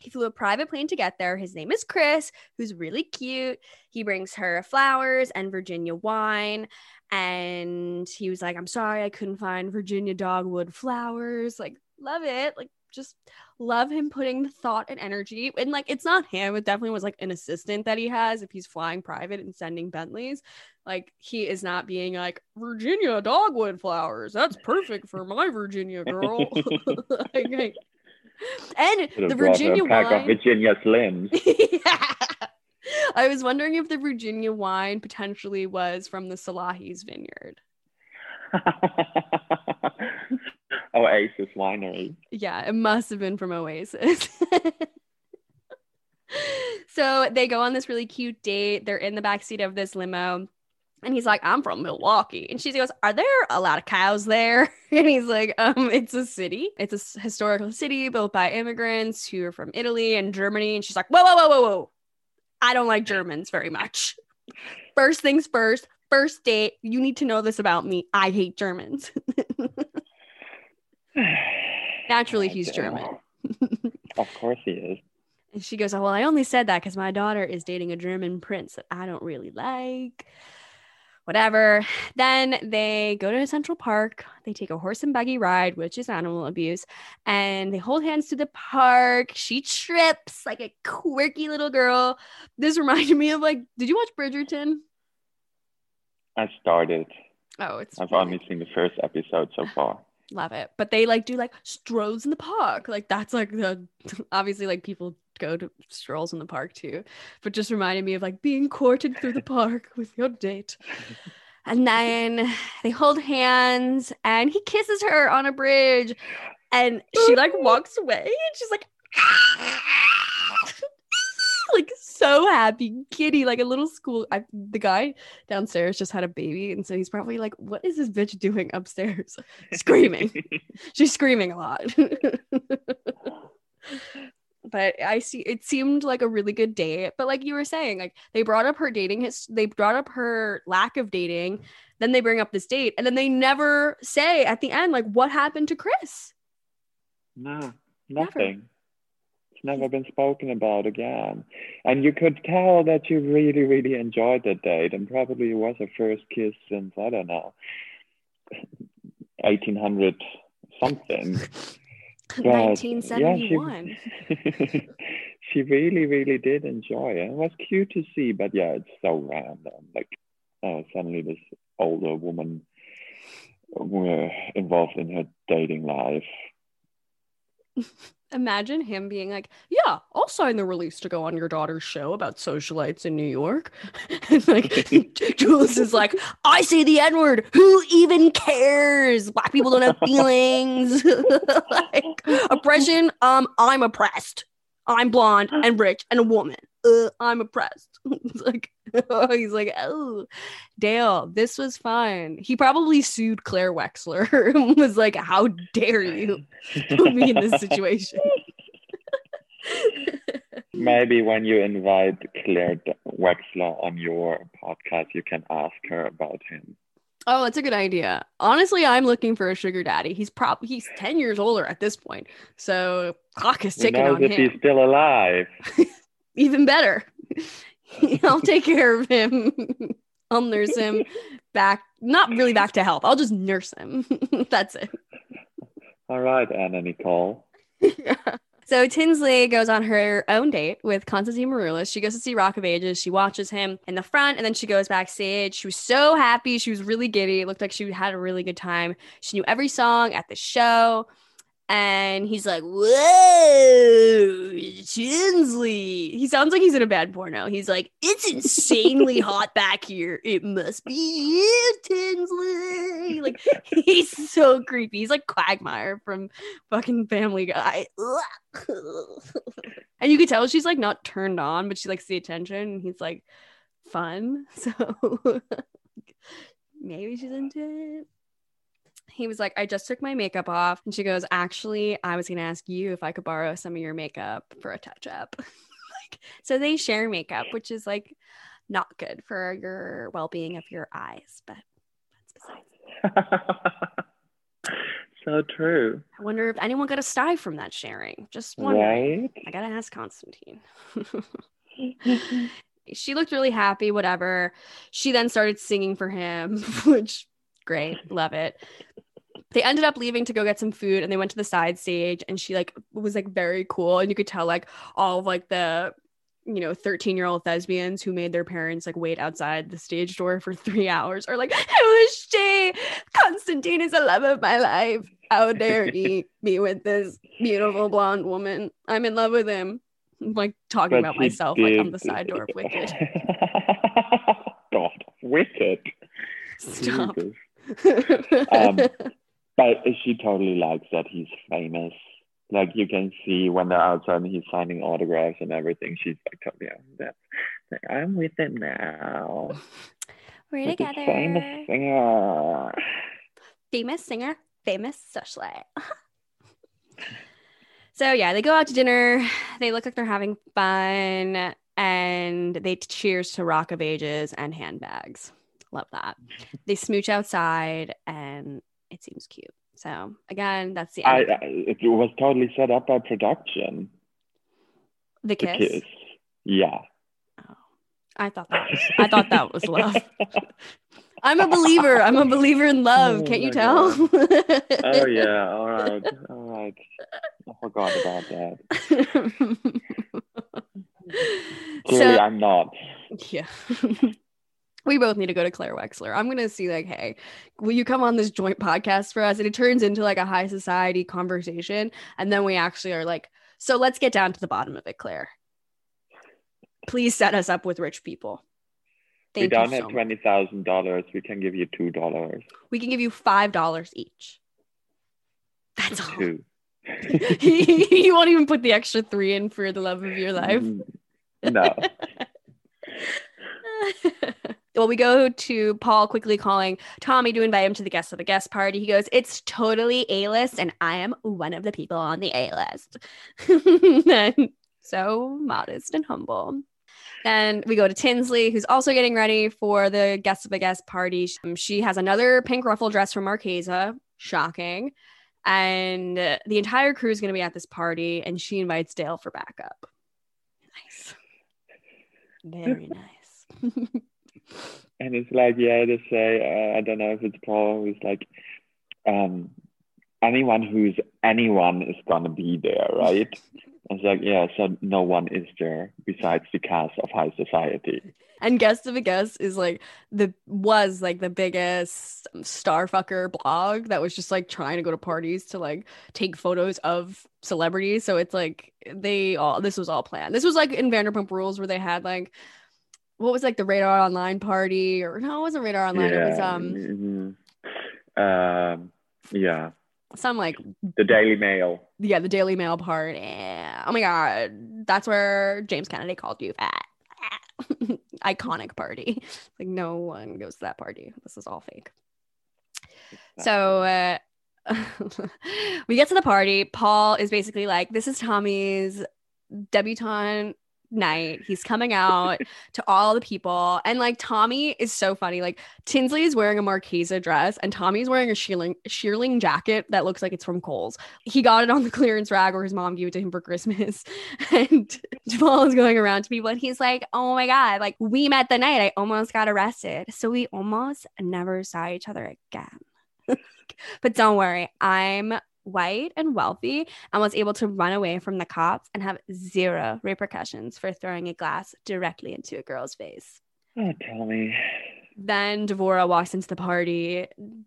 he flew a private plane to get there. His name is Chris, who's really cute. He brings her flowers and Virginia wine. And he was like, I'm sorry I couldn't find Virginia dogwood flowers. Like, love it. Like, just love him putting the thought and energy. And like, it's not him. It definitely was like an assistant that he has if he's flying private and sending Bentleys. Like, he is not being like, Virginia dogwood flowers. That's perfect for my Virginia girl. *laughs* *laughs* Like, and the Virginia a pack wine. of Virginia Slims. *laughs* yeah. I was wondering if the Virginia wine potentially was from the Salahi's vineyard. *laughs* Oasis Winery. Yeah, it must have been from Oasis. *laughs* so they go on this really cute date. They're in the backseat of this limo. And he's like, I'm from Milwaukee. And she goes, Are there a lot of cows there? *laughs* And he's like, Um, it's a city. It's a historical city built by immigrants who are from Italy and Germany. And she's like, Whoa, whoa, whoa, whoa, whoa. I don't like Germans very much. First things first, first date. You need to know this about me. I hate Germans. *sighs* Naturally, he's German. of course he is. And she goes, oh, Well, I only said that because my daughter is dating a German prince that I don't really like. Whatever. Then they go to Central Park. They take a horse and buggy ride, which is animal abuse. And they hold hands to the park. She trips like a quirky little girl. This *laughs* reminded me of like, did you watch Bridgerton? I started. Oh, it's I've really only seen the first episode so *sighs* far. love it but they like do like strolls in the park like that's like the *laughs* obviously like people go to strolls in the park too but just reminded me of like being courted through the park *laughs* with your date. And then they hold hands and he kisses her on a bridge and she like *laughs* walks away and she's like *laughs* like so happy kitty like a little school I, the guy downstairs just had a baby and so he's probably like what is this bitch doing upstairs? Screaming. She's screaming a lot but i see it seemed like a really good date but like you were saying like they brought up her dating his they brought up her lack of dating then they bring up this date and then they never say at the end like what happened to chris No, nothing. It's never been spoken about again. And you could tell that you really, really enjoyed the date, and probably it was a first kiss since I don't know, eighteen hundred *laughs* *laughs* something. But, yeah, she- 1971 *laughs* she really, really did enjoy it. It was cute to see, but yeah, it's so random. Like, oh, suddenly this older woman were involved in her dating life. *laughs* Imagine him being like, "Yeah, I'll sign the release to go on your daughter's show about socialites in New York." *laughs* and like *laughs* Jules is like, "I say the N word. Who even cares? Black people don't have feelings. *laughs* like oppression. Um, I'm oppressed. I'm blonde and rich and a woman. Uh, I'm oppressed." like, *laughs* he's like, "Oh, Dale, this was fun." He probably sued Claire Wexler. *laughs* and was like, "How dare you?" *laughs* put me in this situation. Maybe when you invite Claire Wexler on your podcast, you can ask her about him. oh, that's a good idea. Honestly, I'm looking for a sugar daddy. He's probably he's 10 years older at this point. So clock is ticking knows on if him. he's still alive? Even better. *laughs* I'll take care of him. *laughs* I'll nurse him back, not really back to health. I'll just nurse him. *laughs* that's it. All right, Anna Nicole. So Tinsley goes on her own date with Constantine Maroulis. She goes to see Rock of Ages. She watches him in the front and then she goes backstage. She was so happy. She was really giddy. It looked like she had a really good time. She knew every song at the show. And he's like, Whoa, Tinsley. He sounds like he's in a bad porno. He's like, It's insanely *laughs* hot back here. It must be you, Tinsley. Like, he's so creepy. He's like Quagmire from fucking Family Guy. *laughs* and you could tell she's like not turned on, but she likes the attention. And he's like fun. *laughs* So maybe she's into it. He was like, I just took my makeup off. And she goes, Actually, I was going to ask you if I could borrow some of your makeup for a touch up. *laughs* like, so they share makeup, which is like not good for your well being of your eyes. But that's *laughs* besides. so true, I wonder if anyone got a sty from that sharing. Just wondering. right? I gotta ask Constantine. *laughs* she looked really happy, whatever. She then started singing for him, which great, love it. They ended up leaving to go get some food and they went to the side stage and she like was like very cool and you could tell like all of like the you know 13 year old thespians who made their parents like wait outside the stage door for three hours are like who is she? Constantine is the love of my life. How dare he *laughs* be with this beautiful blonde woman? I'm in love with him. I'm, like talking But about myself like on the side door of wicked. *laughs* God, wicked. stop. Jesus. Um, *laughs* But she totally likes that he's famous. Like you can see when they're outside and he's signing autographs and everything. She's like, totally, I'm, that, I'm with him now. We're with together. famous singer. famous singer, famous socialite. *laughs* so yeah, they go out to dinner. They look like they're having fun, and they cheers to Rock of Ages and handbags. Love that. They smooch outside, and it seems cute. So again, that's the I. I it was totally set up by production. the The kiss. kiss. Yeah. Oh, I thought that was, I thought that was love. *laughs* I'm a believer. I'm a believer in love. Oh Can't you tell? oh yeah. All right. All right. I forgot about that. *laughs* Clearly, so I'm not. yeah. *laughs* we both need to go to Claire Wexler. I'm gonna see like, hey, will you come on this joint podcast for us? And it turns into like a high society conversation, and then we actually are like, so let's get down to the bottom of it, Claire. Please set us up with rich people. we don't have so twenty thousand dollars. We can give you two dollars. We can give you five dollars each. That's all. *laughs* Two. you won't even put the extra three in for the love of your life. *laughs* No. *laughs* well, we go to Paul quickly calling Tommy to invite him to the guest of the guest party. He goes, It's totally A list, and I am one of the people on the A list. *laughs* so modest and humble. Then we go to Tinsley, who's also getting ready for the guest of the guest party. Um, She has another pink ruffle dress from Marchesa. Shocking. And the entire crew is going to be at this party, and she invites Dale for backup. Nice. *laughs* Very nice. *laughs* And it's like, yeah, they say, uh, I don't know if it's Paul who's like, um, anyone who's anyone is gonna be there, right? It's like, yeah, so no one is there besides the cast of High Society. and guest of a guest is like the was like the biggest starfucker blog that was just like trying to go to parties to like take photos of celebrities so it's like they all this was all planned this was like in vanderpump rules where they had like what was like the radar online party? Or no it wasn't radar online. It was um mhm. um, yeah, some like the Daily Mail. yeah the daily mail part. Oh my god. That's where james kennedy called you fat. *laughs* Iconic party. *laughs* Like no one goes to that party. This is all fake. So uh *laughs* we get to the party. Paul is basically like this is tommy's debutante night. He's coming out to all the people. And like tommy is so funny. Like tinsley is wearing a Marchesa dress and tommy's wearing a shearling shearling jacket that looks like it's from kohl's. He got it on the clearance rack or his mom gave it to him for christmas. *laughs* And paul is going around to people and he's like oh my god like we met the night i almost got arrested. So we almost never saw each other again. *laughs* But don't worry i'm white and wealthy and was able to run away from the cops and have zero repercussions for throwing a glass directly into a girl's face. Oh, Tommy. Then Devorah walks into the party.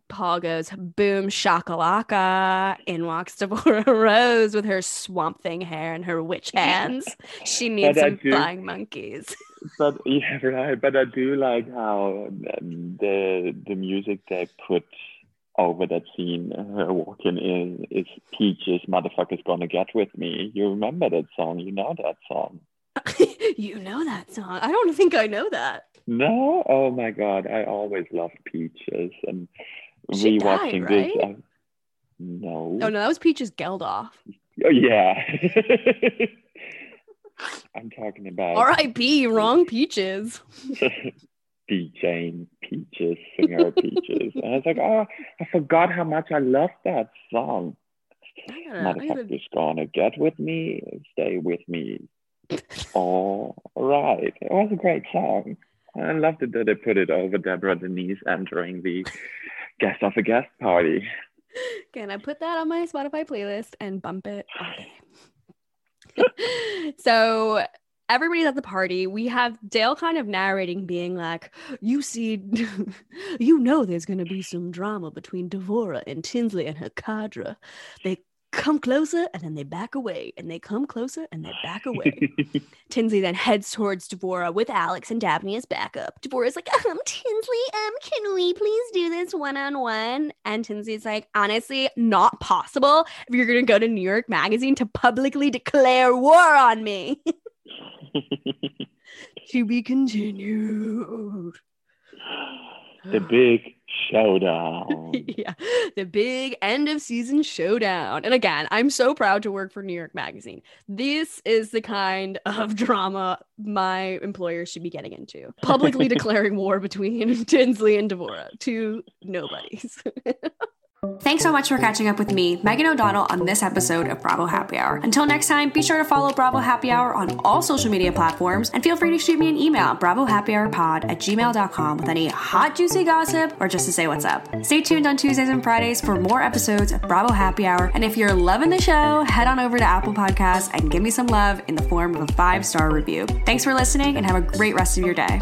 Paul goes, boom, shakalaka. In walks Devorah *laughs* Rose with her swamp thing hair and her witch *laughs* hands. She needs some do- flying monkeys. *laughs* But yeah, right. But I do like how the the music they put over that scene, her walking in, is Peaches, motherfucker's gonna get with me. You remember that song? You know that song? *laughs* you know that song. I don't think I know that. No? Oh my god, I always loved Peaches and She rewatching died, this. right? uh, no. Oh no, that was Peaches Geldof. Oh yeah. *laughs* I'm talking about R.I.P. Wrong Peaches. *laughs* Jane Peaches, singer Peaches. and I was like, oh, I forgot how much I love that song. I gotta, I gotta Motherfucker's gonna get with me, stay with me. All right. It was a great song. I loved it that they put it over Deborah Denise entering the guest of a guest party. Can I put that on my Spotify playlist and bump it *sighs* day? *laughs* so everybody's at the party. We have Dale kind of narrating, being like, You see, *laughs* you know, there's going to be some drama between Devorah and Tinsley and her cadre. They come closer and then they back away, and they come closer and they back away. *laughs* Tinsley then heads towards Devorah with Alex and Dabney as backup. Devorah's like, um, Tinsley, um, can we please do this one on one? And Tinsley's like, honestly, not possible if you're gonna go to New York Magazine to publicly declare war on me. *laughs* *laughs* to be continued. The big showdown. *laughs* yeah, the big end of season showdown. And again, I'm so proud to work for New York Magazine. This is the kind of *laughs* drama my employer should be getting into. Publicly declaring war between Tinsley and Devorah, two nobodies. Thanks so much for catching up with me, Megan O'Donnell, on this episode of Bravo Happy Hour. Until next time, be sure to follow Bravo Happy Hour on all social media platforms and feel free to shoot me an email, at bravohappyhourpod at gmail.com with any hot, juicy gossip or just to say what's up. Stay tuned on Tuesdays and Fridays for more episodes of Bravo Happy Hour. And if you're loving the show, head on over to Apple Podcasts and give me some love in the form of a five star review. Thanks for listening and have a great rest of your day.